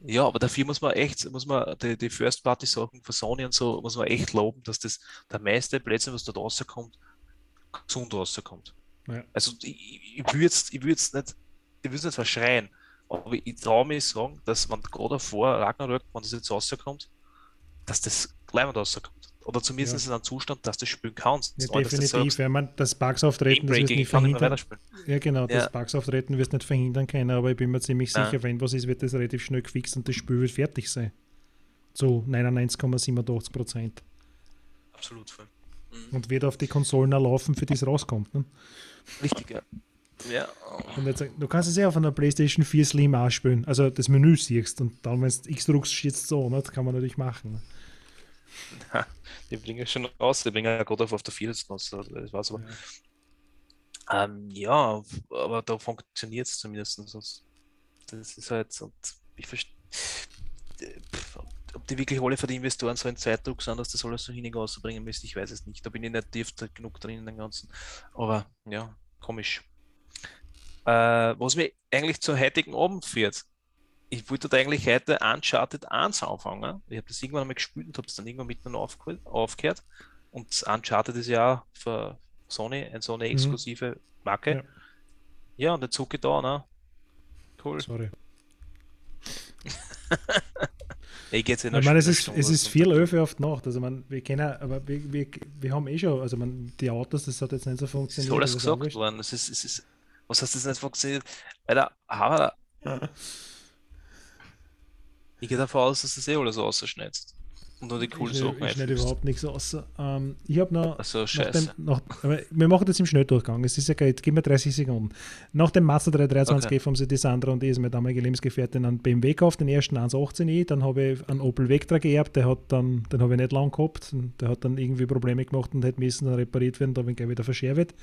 ja, aber dafür muss man echt, muss man die, die First-Party-Sachen von Sony und so, muss man echt loben, dass das der meiste Plätze, was dort rauskommt, gesund rauskommt. Ja. Also ich, ich würde es ich nicht, ich nicht verschreien, aber ich traue mich sagen, dass man gerade vor Ragnarök, wenn das jetzt rauskommt, dass das gleich mal rauskommt. Oder zumindest ja. in einem Zustand, dass du spielen kannst. Ja, definitiv. Wenn man das Bugs auftreten, das wirst nicht verhindern. Ja, genau, das ja. Bugs auftreten wirst nicht verhindern können, aber ich bin mir ziemlich sicher, ja. wenn was ist, wird das relativ schnell gefixt und das Spiel wird fertig sein. Zu 99,87 Prozent. Absolut. Mhm. Und wird auf die Konsolen laufen, für die es rauskommt. Ne? Richtig, ja. Ja. Und jetzt, du kannst es ja auf einer PlayStation 4 Slim auch spielen, also das Menü siehst und dann, wenn du X druckst, jetzt so, ne? das kann man natürlich machen. Ne? Die bringen schon raus, die bringen ja God of the Fields raus. Das war's aber. Ja. Ähm, ja, aber da funktioniert es zumindest. Das ist halt, und ich verstehe, ob die wirklich alle für die Investoren so ein Zeitdruck sind, dass das alles so hinig auszubringen müsste, ich weiß es nicht. Da bin ich nicht tief genug drin in den Ganzen. Aber ja, komisch. Äh, was mich eigentlich zur heutigen Abend führt, ich wollte eigentlich heute Uncharted 1 anfangen. Ich habe das irgendwann einmal gespielt und habe es dann irgendwann mitten aufgehört. Und Uncharted ist ja für Sony eine Sony mhm. exklusive mhm. Marke. Ja. ja, und der Zug geht da, ne? Cool. Sorry. ich, jetzt in ich meine, es ist, es ist viel Öfe auf die Nacht. Also, man, wir kennen, aber wir, wir, wir haben eh schon, also man, die Autos, das hat jetzt nicht so funktioniert. Ist alles gesagt worden. Es ist, es ist, was heißt das nicht funktioniert? Alter, aber ich gehe davon aus, dass das eh alles ausschneidet. Und nur die coolen ich, Sachen. Ich schneide überhaupt nichts aus. Ähm, ich habe noch. Achso, scheiße. Nach dem, nach, wir machen das im Schnelldurchgang. Es ist ja jetzt gib mir 30 Sekunden. Nach dem Mazda 323 okay. haben sie die Sandra und ich, also meine damalige Lebensgefährtin, einen BMW gekauft, den ersten 118i. Dann habe ich einen Opel Vectra geerbt, der hat dann, den habe ich nicht lang gehabt. Der hat dann irgendwie Probleme gemacht und hätte müssen dann repariert werden, da habe ich gleich wieder verschärft.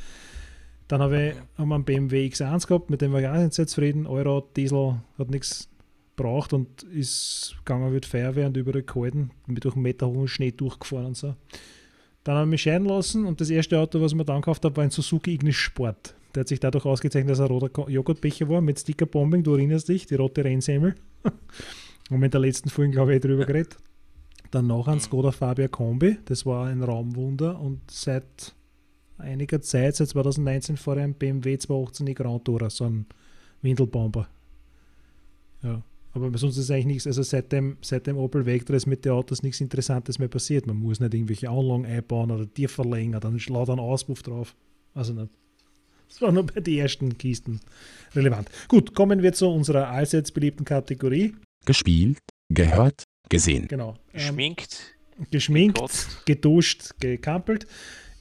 Dann habe ich haben einen BMW X1 gehabt, mit dem war ich auch nicht sehr zufrieden. Euro, Diesel, hat nichts braucht und ist gegangen mit Feuerwehr und überall gehalten, mit durch einen Meter hohen Schnee durchgefahren und so. Dann haben wir mich scheiden lassen und das erste Auto, was mir dann gekauft habe, war ein Suzuki Ignis Sport. Der hat sich dadurch ausgezeichnet, dass er ein roter Joghurtbecher war mit Stickerbombing, du erinnerst dich, die rote Rennsemmel. und mit der letzten Folge, glaube ich, drüber geredet. Dann noch ein mhm. Skoda Fabia Kombi, das war ein Raumwunder und seit einiger Zeit, seit 2019, fahre ich ein BMW 218 Grand Tourer, so ein Windelbomber. Ja. Aber sonst ist eigentlich nichts, also seit dem, seit dem Opel Vectra ist mit den Autos nichts Interessantes mehr passiert. Man muss nicht irgendwelche Anlagen einbauen oder die verlängern, dann laut einen Auspuff drauf. Also nicht. Das war nur bei den ersten Kisten relevant. Gut, kommen wir zu unserer allseits beliebten Kategorie. Gespielt gehört, gesehen. Genau. Ähm, geschminkt. Geschminkt, geduscht, gekampelt.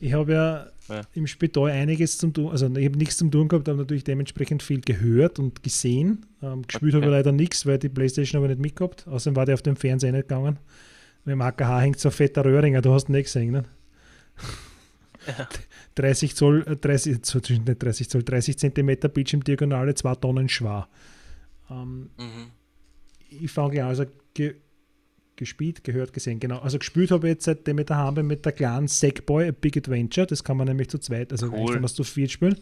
Ich habe ja, ja, im Spital einiges zum tun, also ich habe nichts zum tun gehabt, aber natürlich dementsprechend viel gehört und gesehen. Ähm, gespielt okay. habe ich leider nichts, weil die Playstation aber nicht mitgehabt. Außerdem war die auf dem Fernseher nicht gegangen. Mit dem AKH hängt so ein fetter Röhringer, du hast ihn nicht gesehen, ne? Ja. 30 Zoll, 30, äh, nicht 30 Zoll, 30 Zentimeter Bildschirmdiagonale, 2 Tonnen schwer. Ähm, mhm. Ich fange an, also ge, gespielt, gehört, gesehen, genau. Also gespielt habe ich jetzt seitdem ich daheim bin mit der kleinen Sackboy, A Big Adventure, das kann man nämlich zu zweit, also cool. kann man es zu viert spielen.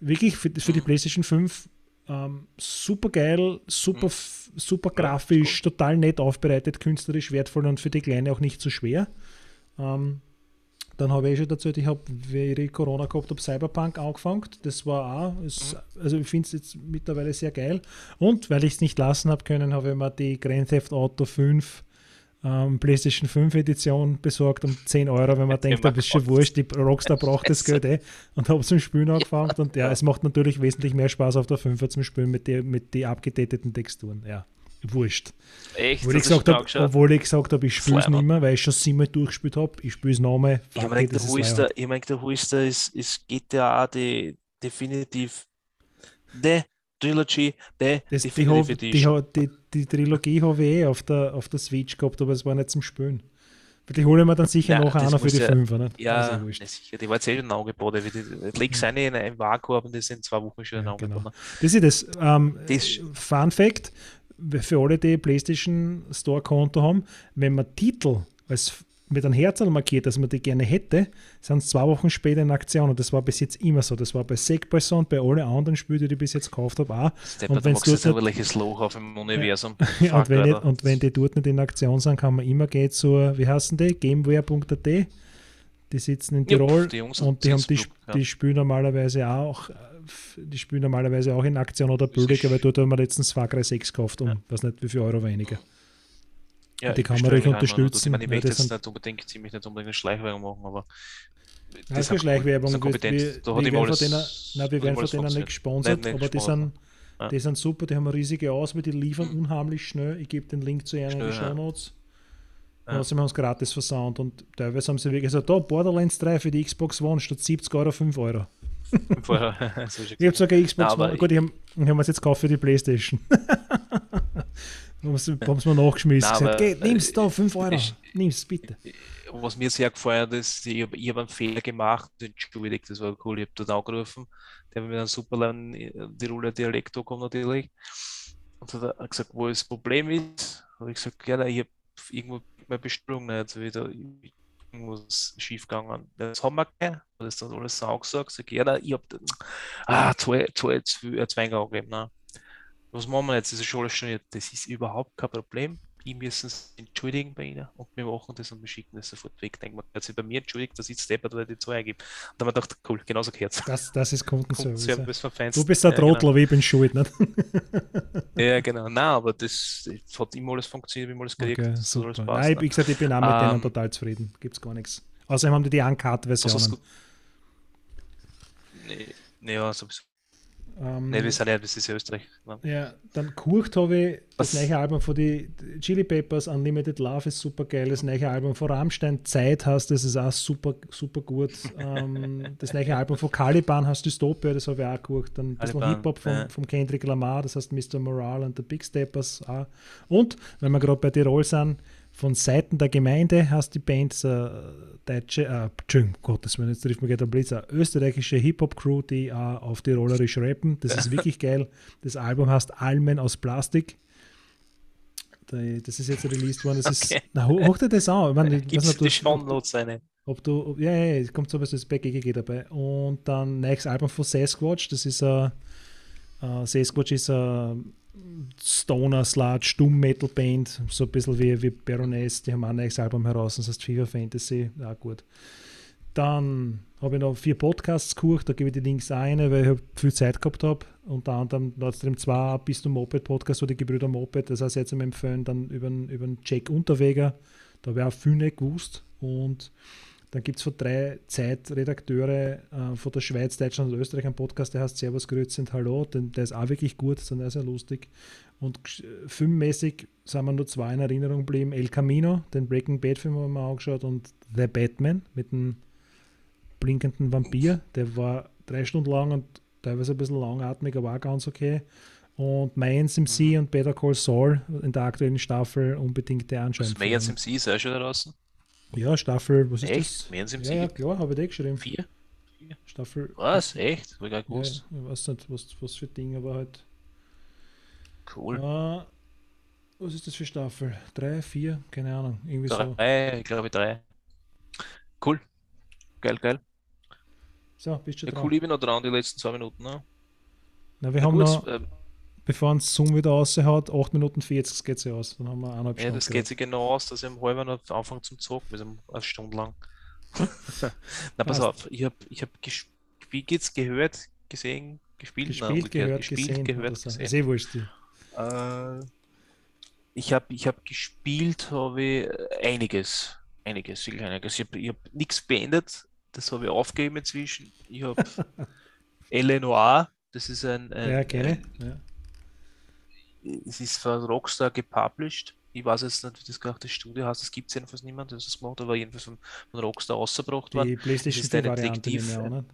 Wirklich für, für die mhm. PlayStation 5 ähm, super geil, super, mhm. super grafisch, ja, cool. total nett aufbereitet, künstlerisch wertvoll und für die Kleine auch nicht so schwer. Ähm, dann habe ich schon dazu, ich habe, wie ich Corona gehabt habe, Cyberpunk angefangen. Das war auch, ist, mhm. also ich finde es jetzt mittlerweile sehr geil. Und weil ich es nicht lassen habe können, habe ich mir die Grand Theft Auto 5 ähm, PlayStation 5 Edition besorgt um 10 Euro, wenn man Jetzt denkt, das ist schon wurscht, die Rockstar braucht das Geld eh. Und habe zum Spielen angefangen. Und ja, es macht natürlich wesentlich mehr Spaß auf der 5 zum Spielen mit den mit die abgedateten Texturen. Ja wurscht. Echt? Obwohl ich, gesagt hab, obwohl ich gesagt habe, ich spiele es nicht mehr, weil ich schon siebenmal durchgespielt habe. Ich spiele es nochmal. Ich meine, der Hulster, ich mein, der Hulster ist, ist GTA die definitiv die Trilogy, die das, Definitive die, die, die, Trilogie habe ich eh auf der, auf der Switch gehabt, aber es war nicht zum Spielen. Die hole ich mir dann sicher ja, noch einer für die ja, Fünfer. Ne? Ja, also sicher. Die war jetzt eh schon angeboten. Die legst mhm. eine in einem Vakuum und die sind zwei Wochen schon ja, angeboten. Genau. Das ist das. Ähm, das Fun Fact: für alle, die PlayStation Store Konto haben, wenn man Titel als mit einem Herz markiert, dass man die gerne hätte, sind es zwei Wochen später in Aktion. Und das war bis jetzt immer so. Das war bei Sackboy und bei allen anderen Spielen, die ich bis jetzt gekauft habe, auch. und wenn es ein nicht, Loch auf dem Universum. Ja, und, wenn nicht, und wenn die dort nicht in Aktion sind, kann man immer gehen zur, wie heißen die? Gameware.at. Die sitzen in Tirol ja, die und die haben die, ja. die spielen normalerweise auch die spielen normalerweise auch in Aktion oder billiger, weil dort haben wir letztens Far Cry 6 gekauft um, ja. weiß nicht, wie viel Euro weniger. Ja, die kann man euch unterstützen. Ich, meine, ich möchte jetzt nicht unbedingt, ziemlich nicht unbedingt eine Schleichwerbung machen, aber das ist Schleichwerbung. Wir, wir, wir, werden von denen, nein, wir werden von denen nicht gesponsert, aber die sind, ja. die sind super, die haben eine riesige Auswahl, die liefern unheimlich schnell. Ich gebe den Link zu ihnen in die Show Notes. Ja. Außerdem haben sie gratis versandt und teilweise haben sie wirklich gesagt, da Borderlands 3 für die Xbox One statt 70 Euro 5 Euro. ich habe sogar Xbox One. Gut, ich habe hab es jetzt gekauft für die Playstation. haben sie mir nachgeschmissen. Nein, gesagt, Geh, nimm's da, 5 Euro. Nimm es bitte. Was mir sehr gefallen hat, ist, ich habe hab einen Fehler gemacht, entschuldigt, das war cool. Ich habe dort angerufen, der hat mir dann super lang die Rolle Dialekt kommt natürlich. Und hat er gesagt, wo das Problem ist. Habe ich gesagt, ja, ich habe irgendwo meine Bestellung nicht wieder irgendwas schief gegangen. Das haben wir gleich, das ist dann alles so angesagt. Sag, ja, ich habe ah, zwei, zwei, zwei, zwei angegeben. Ne? Was machen wir jetzt? Das ist schon alles. Das ist überhaupt kein Problem ich müssen es entschuldigen bei Ihnen und wir machen das und wir schicken das sofort weg. Denkt man, hat sich bei mir entschuldigt, dass ich Steppert oder die zwei ergibt. Und dann haben wir gedacht, cool, genauso gehört Das, das ist Kundenservice. Kundenservice du bist der Trottel, ja, genau. ich bin schuld, nicht? ja, genau. Nein, aber das, das hat immer alles funktioniert, immer alles gekriegt. Okay, super. Alles passt, Nein, ich, gesagt, ich bin auch mit um, denen ähm, total zufrieden. Gibt es gar nichts. Außerdem haben die die Uncut-Versionen. Nee, nee, ja, sowieso. Ähm, ne, wir sind ja, das ist ja Österreich. Ne? Ja, dann kurcht habe ich das neue Album von die Chili Peppers, Unlimited Love ist super geil. Das neue Album von Rammstein, Zeit hast, das ist auch super, super gut. ähm, das neue Album von Caliban hast Dystopia, das habe ich auch gekurcht. Dann ein bisschen Hip-Hop vom, ja. vom Kendrick Lamar, das heißt Mr. Morale und The Big Steppers auch. Und, wenn wir gerade bei Tirol sind, von Seiten der Gemeinde hast die Band äh, deutsche, äh, Entschuldigung, Gottes Willen, jetzt trifft mir gerade der Blitz, eine österreichische Hip-Hop-Crew, die äh, auf Tirolerisch rappen. Das ist wirklich geil. Das Album heißt Almen aus Plastik. Das ist jetzt released worden. Das okay. ist, na, hoch dir das an. Ich meine, ich weiß nicht, die Downloads eine. Ob du, ob, ja, ja, es kommt so was, das bei GGG dabei. Und dann nächstes Album von Sasquatch, das ist ein, uh, Sasquatch ist ein Stoner, Sludge, Stumm Metal Band, so ein bisschen wie, wie Baroness, die haben ein neues Album heraus, das heißt FIFA Fantasy, ja gut. Dann habe ich noch vier Podcasts gekocht, da gebe ich die Links ein, weil ich viel Zeit gehabt habe. Unter anderem Nord Stream 2 bis zum Moped-Podcast, die Gebrüder Moped, das heißt jetzt empfehlen, dann über, den Jack Unterweger, da ich auch viel nicht gewusst. Und dann gibt es von drei Zeitredakteure äh, von der Schweiz, Deutschland und Österreich einen Podcast, der heißt Servus, Grüezi und Hallo. Den, der ist auch wirklich gut, ist sehr, sehr lustig. Und filmmäßig sind wir nur zwei in Erinnerung geblieben. El Camino, den Breaking Bad Film haben wir angeschaut und The Batman mit dem blinkenden Vampir. Der war drei Stunden lang und teilweise ein bisschen langatmig, aber auch ganz okay. Und Mayans MC mhm. und Better Call Saul in der aktuellen Staffel unbedingt der Anschein. Mayans MC ist auch schon draußen? Ja, Staffel, was Echt? ist das? Mayans MC? Ja, ja klar, habe ich dir geschrieben. Vier? Staffel. Was? Echt? Hab ich gar gewusst. Ja, ich weiß nicht, was, was für Dinge, aber halt. Cool. Uh, was ist das für Staffel? Drei, vier? Keine Ahnung. Irgendwie drei, so. ich glaube drei. Cool. Geil, geil. So, bist du ja, dran. Cool, ich bin noch dran, die letzten zwei Minuten. Ne? Na, wir ja, haben gut, noch, äh, bevor uns Zoom wieder raushaut, 8 Minuten 40 geht sie aus. Dann haben wir eineinhalb Ja, das geht sich genau aus, dass ich am halben noch anfangen zum Zocken, bis eine Stunde lang. Na, pass auf, ich habe ich hab wie geht's gehört, gesehen, gespielt? Gespielt, gehört, gespielt, gesehen, gehört, gesehen. Wurscht. Äh, ich habe ich hab gespielt, habe ich einiges, einiges, wirklich einiges. Ich habe hab nichts beendet, das habe ich aufgegeben inzwischen. Ich habe Eleanor, das ist ein. ein ja, gerne. Ja. Es ist von Rockstar gepublished. Ich weiß jetzt nicht, wie das gerade das Studio heißt. Es gibt es jedenfalls niemand, der das gemacht hat, aber jedenfalls von, von Rockstar ausgebracht worden. Die PlayStation 4 Detektiv. Jahr,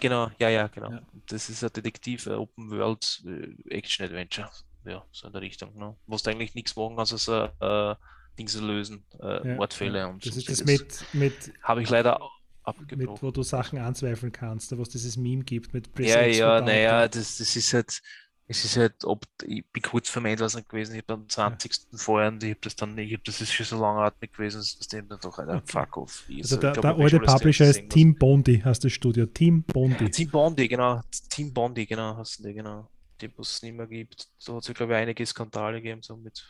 genau, ja, ja, genau. Ja. Das ist ein Detektiv, ein Open World äh, Action Adventure. Ja, so in der Richtung. Ne? Wo du eigentlich nichts machen kannst, als äh, Dinge lösen, äh, ja, Mordfälle ja. und Das ist das mit, mit habe ich leider abgebrochen. Mit, wo du Sachen anzweifeln kannst, wo es dieses Meme gibt mit Press Ja, ja, naja, das, das ist halt, es ist halt, ob, ich bin kurz vor meinem Entlassen gewesen, ich habe am 20. Ja. vorher und ich habe das dann, ich habe das ist schon so langatmig gewesen, dass das dem dann doch ein okay. Fuck off. Also der, der alte Publisher ist Team Bondi, hast das Studio, Team Bondi. Team Bondi, genau, Team Bondi, genau, hast du die, genau. Die, was es nicht mehr gibt. Da hat es, glaube ich, einige Skandale gegeben, so mit,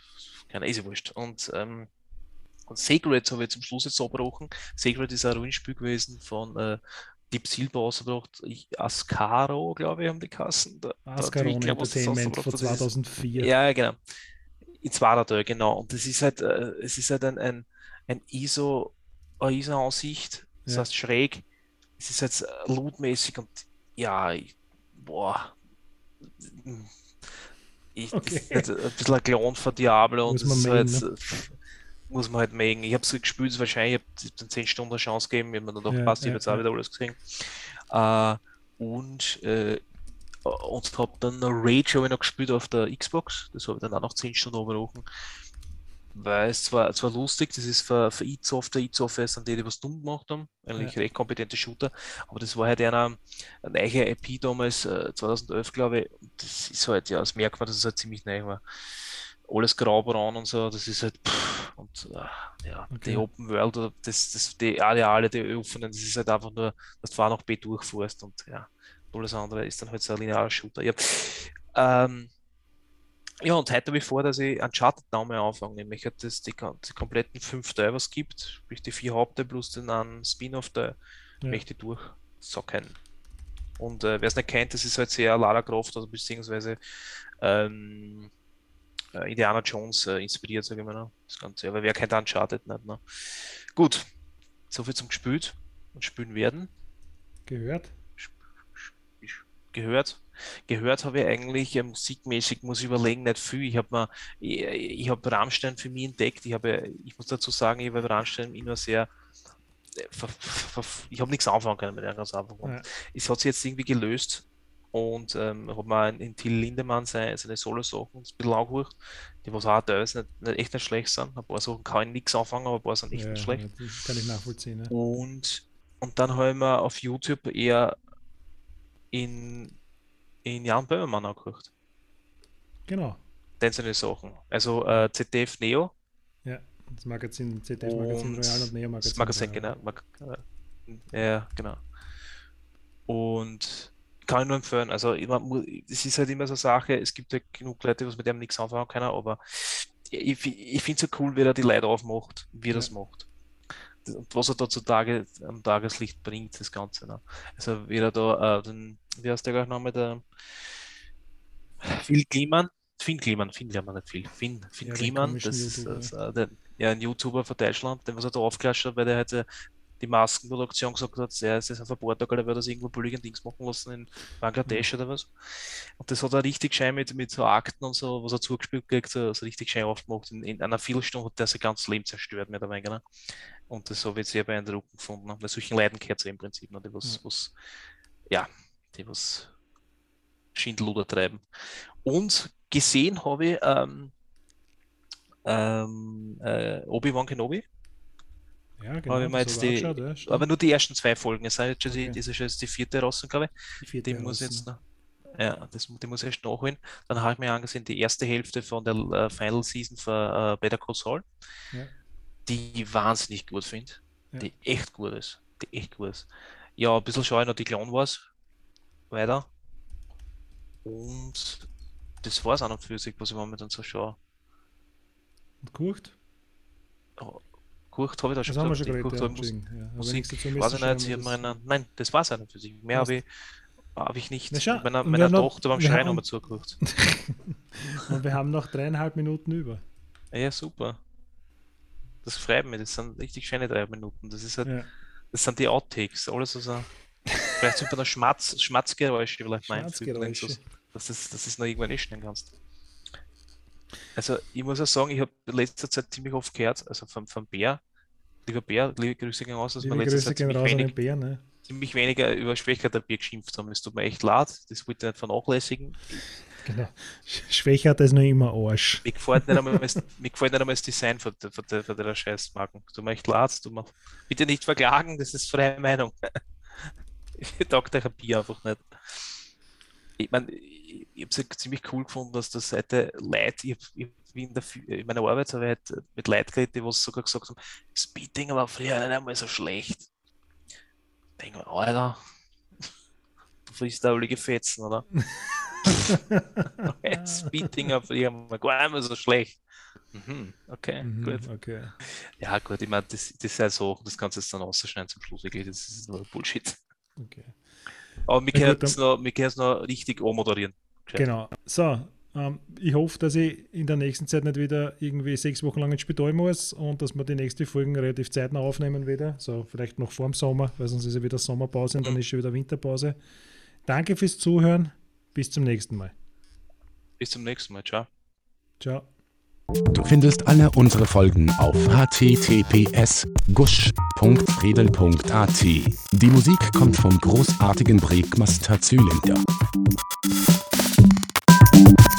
keine ist wurscht. Und, ähm, und Sacred habe ich zum Schluss jetzt abgebrochen. Sacred ist ein Rollenspiel gewesen von äh, Deep Silver ausgebracht. Ascaro, glaube ich, haben die Kassen. Ascaro Entertainment von 2004. Ist, ja, genau. Jetzt war da, genau. Und das ist halt, äh, es ist halt ein, ein, ein ISO, eine ISO-Ansicht, das ja. heißt schräg. Es ist jetzt halt lootmäßig und ja, ich, boah. Ich, okay. Ein bisschen ein Klon von Diablo und das ist halt, ne? Muss man halt mögen. Ich habe es gespielt, wahrscheinlich, ich habe dann 10 Stunden Chance gegeben, wenn man dann doch ja, passt, ich habe jetzt auch wieder alles gesehen. Äh, und äh, und habe dann noch Rage ich noch gespielt auf der Xbox, das habe ich dann auch noch 10 Stunden überrochen. Weil es zwar, zwar lustig, das ist für, für id Software, id Software sind die, die was dumm gemacht haben, eigentlich ja. recht kompetente Shooter, aber das war halt einer, eine neue IP damals, äh, 2011 glaube ich, das ist halt, ja, das merkt man, dass es halt ziemlich neu war alles graubraun und so, das ist halt pff, und äh, ja, okay. die Open World oder das, das, die Areale, die offenen, das ist halt einfach nur, dass du noch B durchfuhrst und ja, alles andere ist dann halt so ein linearer Shooter. Ja, ähm, ja und heute habe ich vor, dass ich Uncharted Name anfange, nämlich hat das die, die kompletten fünf Teile, was gibt, sprich die vier Haupte plus den einen Spin-off, der ja. möchte ich durchsocken. Und äh, wer es nicht kennt, das ist halt sehr Lara Croft, also beziehungsweise ähm, äh, Indiana Jones äh, inspiriert, sage ich mal. Ne? Das Ganze. Aber wer kennt Uncharted nicht? Ne? Gut, soviel zum Gespielt und spielen werden. Gehört? Gehört. Gehört habe ich eigentlich äh, musikmäßig, muss ich überlegen, nicht viel. Ich habe mal, ich, ich habe Rammstein für mich entdeckt. Ich habe, ich muss dazu sagen, ich habe Rammstein immer sehr äh, ich habe nichts anfangen können mit der ganz Anfang. Ja. Es hat sich jetzt irgendwie gelöst und ähm, habe mal in Till Lindemann seine, seine Solo-Sachen ein bisschen angehört, die was auch teilweise nicht, nicht, echt nicht schlecht sind. Ein paar Sachen kann ich nichts anfangen, aber ein paar sind echt ja, nicht schlecht. Das kann ich nachvollziehen. Ja. Und, und dann habe ich mir auf YouTube eher in, in Jan Böhmermann angehört. Genau. Den seine Sachen. Also äh, ZDF Neo. Ja, das Magazin, ZDF Magazin Royal und Neo Magazin. Das Magazin, genau. Mag äh, ja, genau. Und kann ich nur empfehlen. Also es ist halt immer so eine Sache, es gibt ja genug Leute, was mit dem nichts anfangen können, aber ich, ich finde es so cool, wie er die Leute aufmacht, wie er ja. das macht. Und was er da zutage am Tageslicht bringt, das Ganze. Ne? Also wie er da, äh, den, wie heißt der Name, der Phil Kliman, Finn Kliman, Finn Kliman, nicht viel, Finn, Finn ja, Kliman, das ist äh, der, ja, ein YouTuber von Deutschland, den was er da aufklatscht hat, weil der halt die Maskenproduktion gesagt hat, er ist auf Portugal, er wird das irgendwo billigen Dings machen lassen in Bangladesch mhm. oder was. Und das hat er richtig schön mit, mit so Akten und so, was er zugespielt kriegt, so, so richtig schön aufgemacht. In, in einer Viertelstunde hat er sein ganzes Leben zerstört, mehr oder weniger. Ne? Und das habe ich sehr beeindruckend gefunden. Ne? Bei solchen Leiden gehört es im Prinzip, ne? die was, mhm. was, ja, die was Schindluder treiben. Und gesehen habe ich ähm, ähm, äh, Obi-Wan Kenobi. Ja, genau. Aber, jetzt die, ja, aber nur die ersten zwei Folgen. Es ist okay. die, das ist jetzt die vierte raus, glaube ich. Die vierte die muss jetzt noch. Ja, das, die muss ich erst nachholen. Dann habe ich mir angesehen, die erste Hälfte von der uh, Final Season für uh, Better Call Saul, ja. die ich wahnsinnig gut finde. Ja. Die echt gut ist. Die echt gut ist. Ja, ein bisschen schaue ich noch die Clone Wars weiter. Und das war es auch noch für sich, was ich momentan so schaue. Und guckt? Oh, Kurcht habe ich da schon das gesagt. Haben wir schon geredet, ja, ja. Musik, weiß ich nicht, ich meine, nein, das war es einfach für sich. Mehr habe ich, hab ich nicht. Na, meiner meiner Tochter beim Schreien haben wir zugeguckt. Und wir haben noch dreieinhalb Minuten über. Ja, super. Das freut mich, das sind richtig schöne drei Minuten. Das ist halt, ja. das sind die Outtakes, alles so. Vielleicht sind wir noch Schmatz, Schmatzgeräusche vielleicht mal einfügen, dass, das, dass das noch irgendwann nicht kannst. Also ich muss auch sagen, ich habe letzter Zeit ziemlich oft gehört, also vom, vom Bär, lieber Bär, liebe Grüße gehen raus, dass wir letzter Zeit ziemlich, wenig, Bär, ne? ziemlich weniger über Schwächert der Bier geschimpft haben. Es tut mir echt leid, das wollte ich nicht vernachlässigen. Genau. Schwächert ist noch immer Arsch. Mir gefällt nicht einmal, mir gefällt nicht einmal das Design von der, von der, von der Scheißmarken. Tut mir echt leid, tut mir, bitte nicht verklagen, das ist freie Meinung. ich taugt euch ein Bier einfach nicht. Ich meine, ich habe es ja ziemlich cool gefunden, dass das Seite Leute, ich, ich, in, der, in meiner Arbeitsarbeit mit Leuten geredet, die was sogar gesagt haben, Speeding war früher nicht einmal so schlecht. Ich denke mir, Alter, du frisst da alle Fetzen, oder? Speeding war früher gar nicht mehr so schlecht. Mhm, okay, mhm, gut. Okay. Ja, gut, ich meine, das, das ist ja so, das kannst du jetzt dann ausschneiden zum Schluss, wirklich, das ist nur Bullshit. Okay. Aber wir können es noch, noch richtig moderieren. Genau. So, ähm, ich hoffe, dass ich in der nächsten Zeit nicht wieder irgendwie sechs Wochen lang ins Spital muss und dass wir die nächste Folgen relativ zeitnah aufnehmen wieder. So, vielleicht noch vor dem Sommer, weil sonst ist ja wieder Sommerpause und dann mhm. ist schon wieder Winterpause. Danke fürs Zuhören. Bis zum nächsten Mal. Bis zum nächsten Mal. Ciao. Ciao. Du findest alle unsere Folgen auf https gusch.friedel.at. Die Musik kommt vom großartigen Breakmaster Zylinder.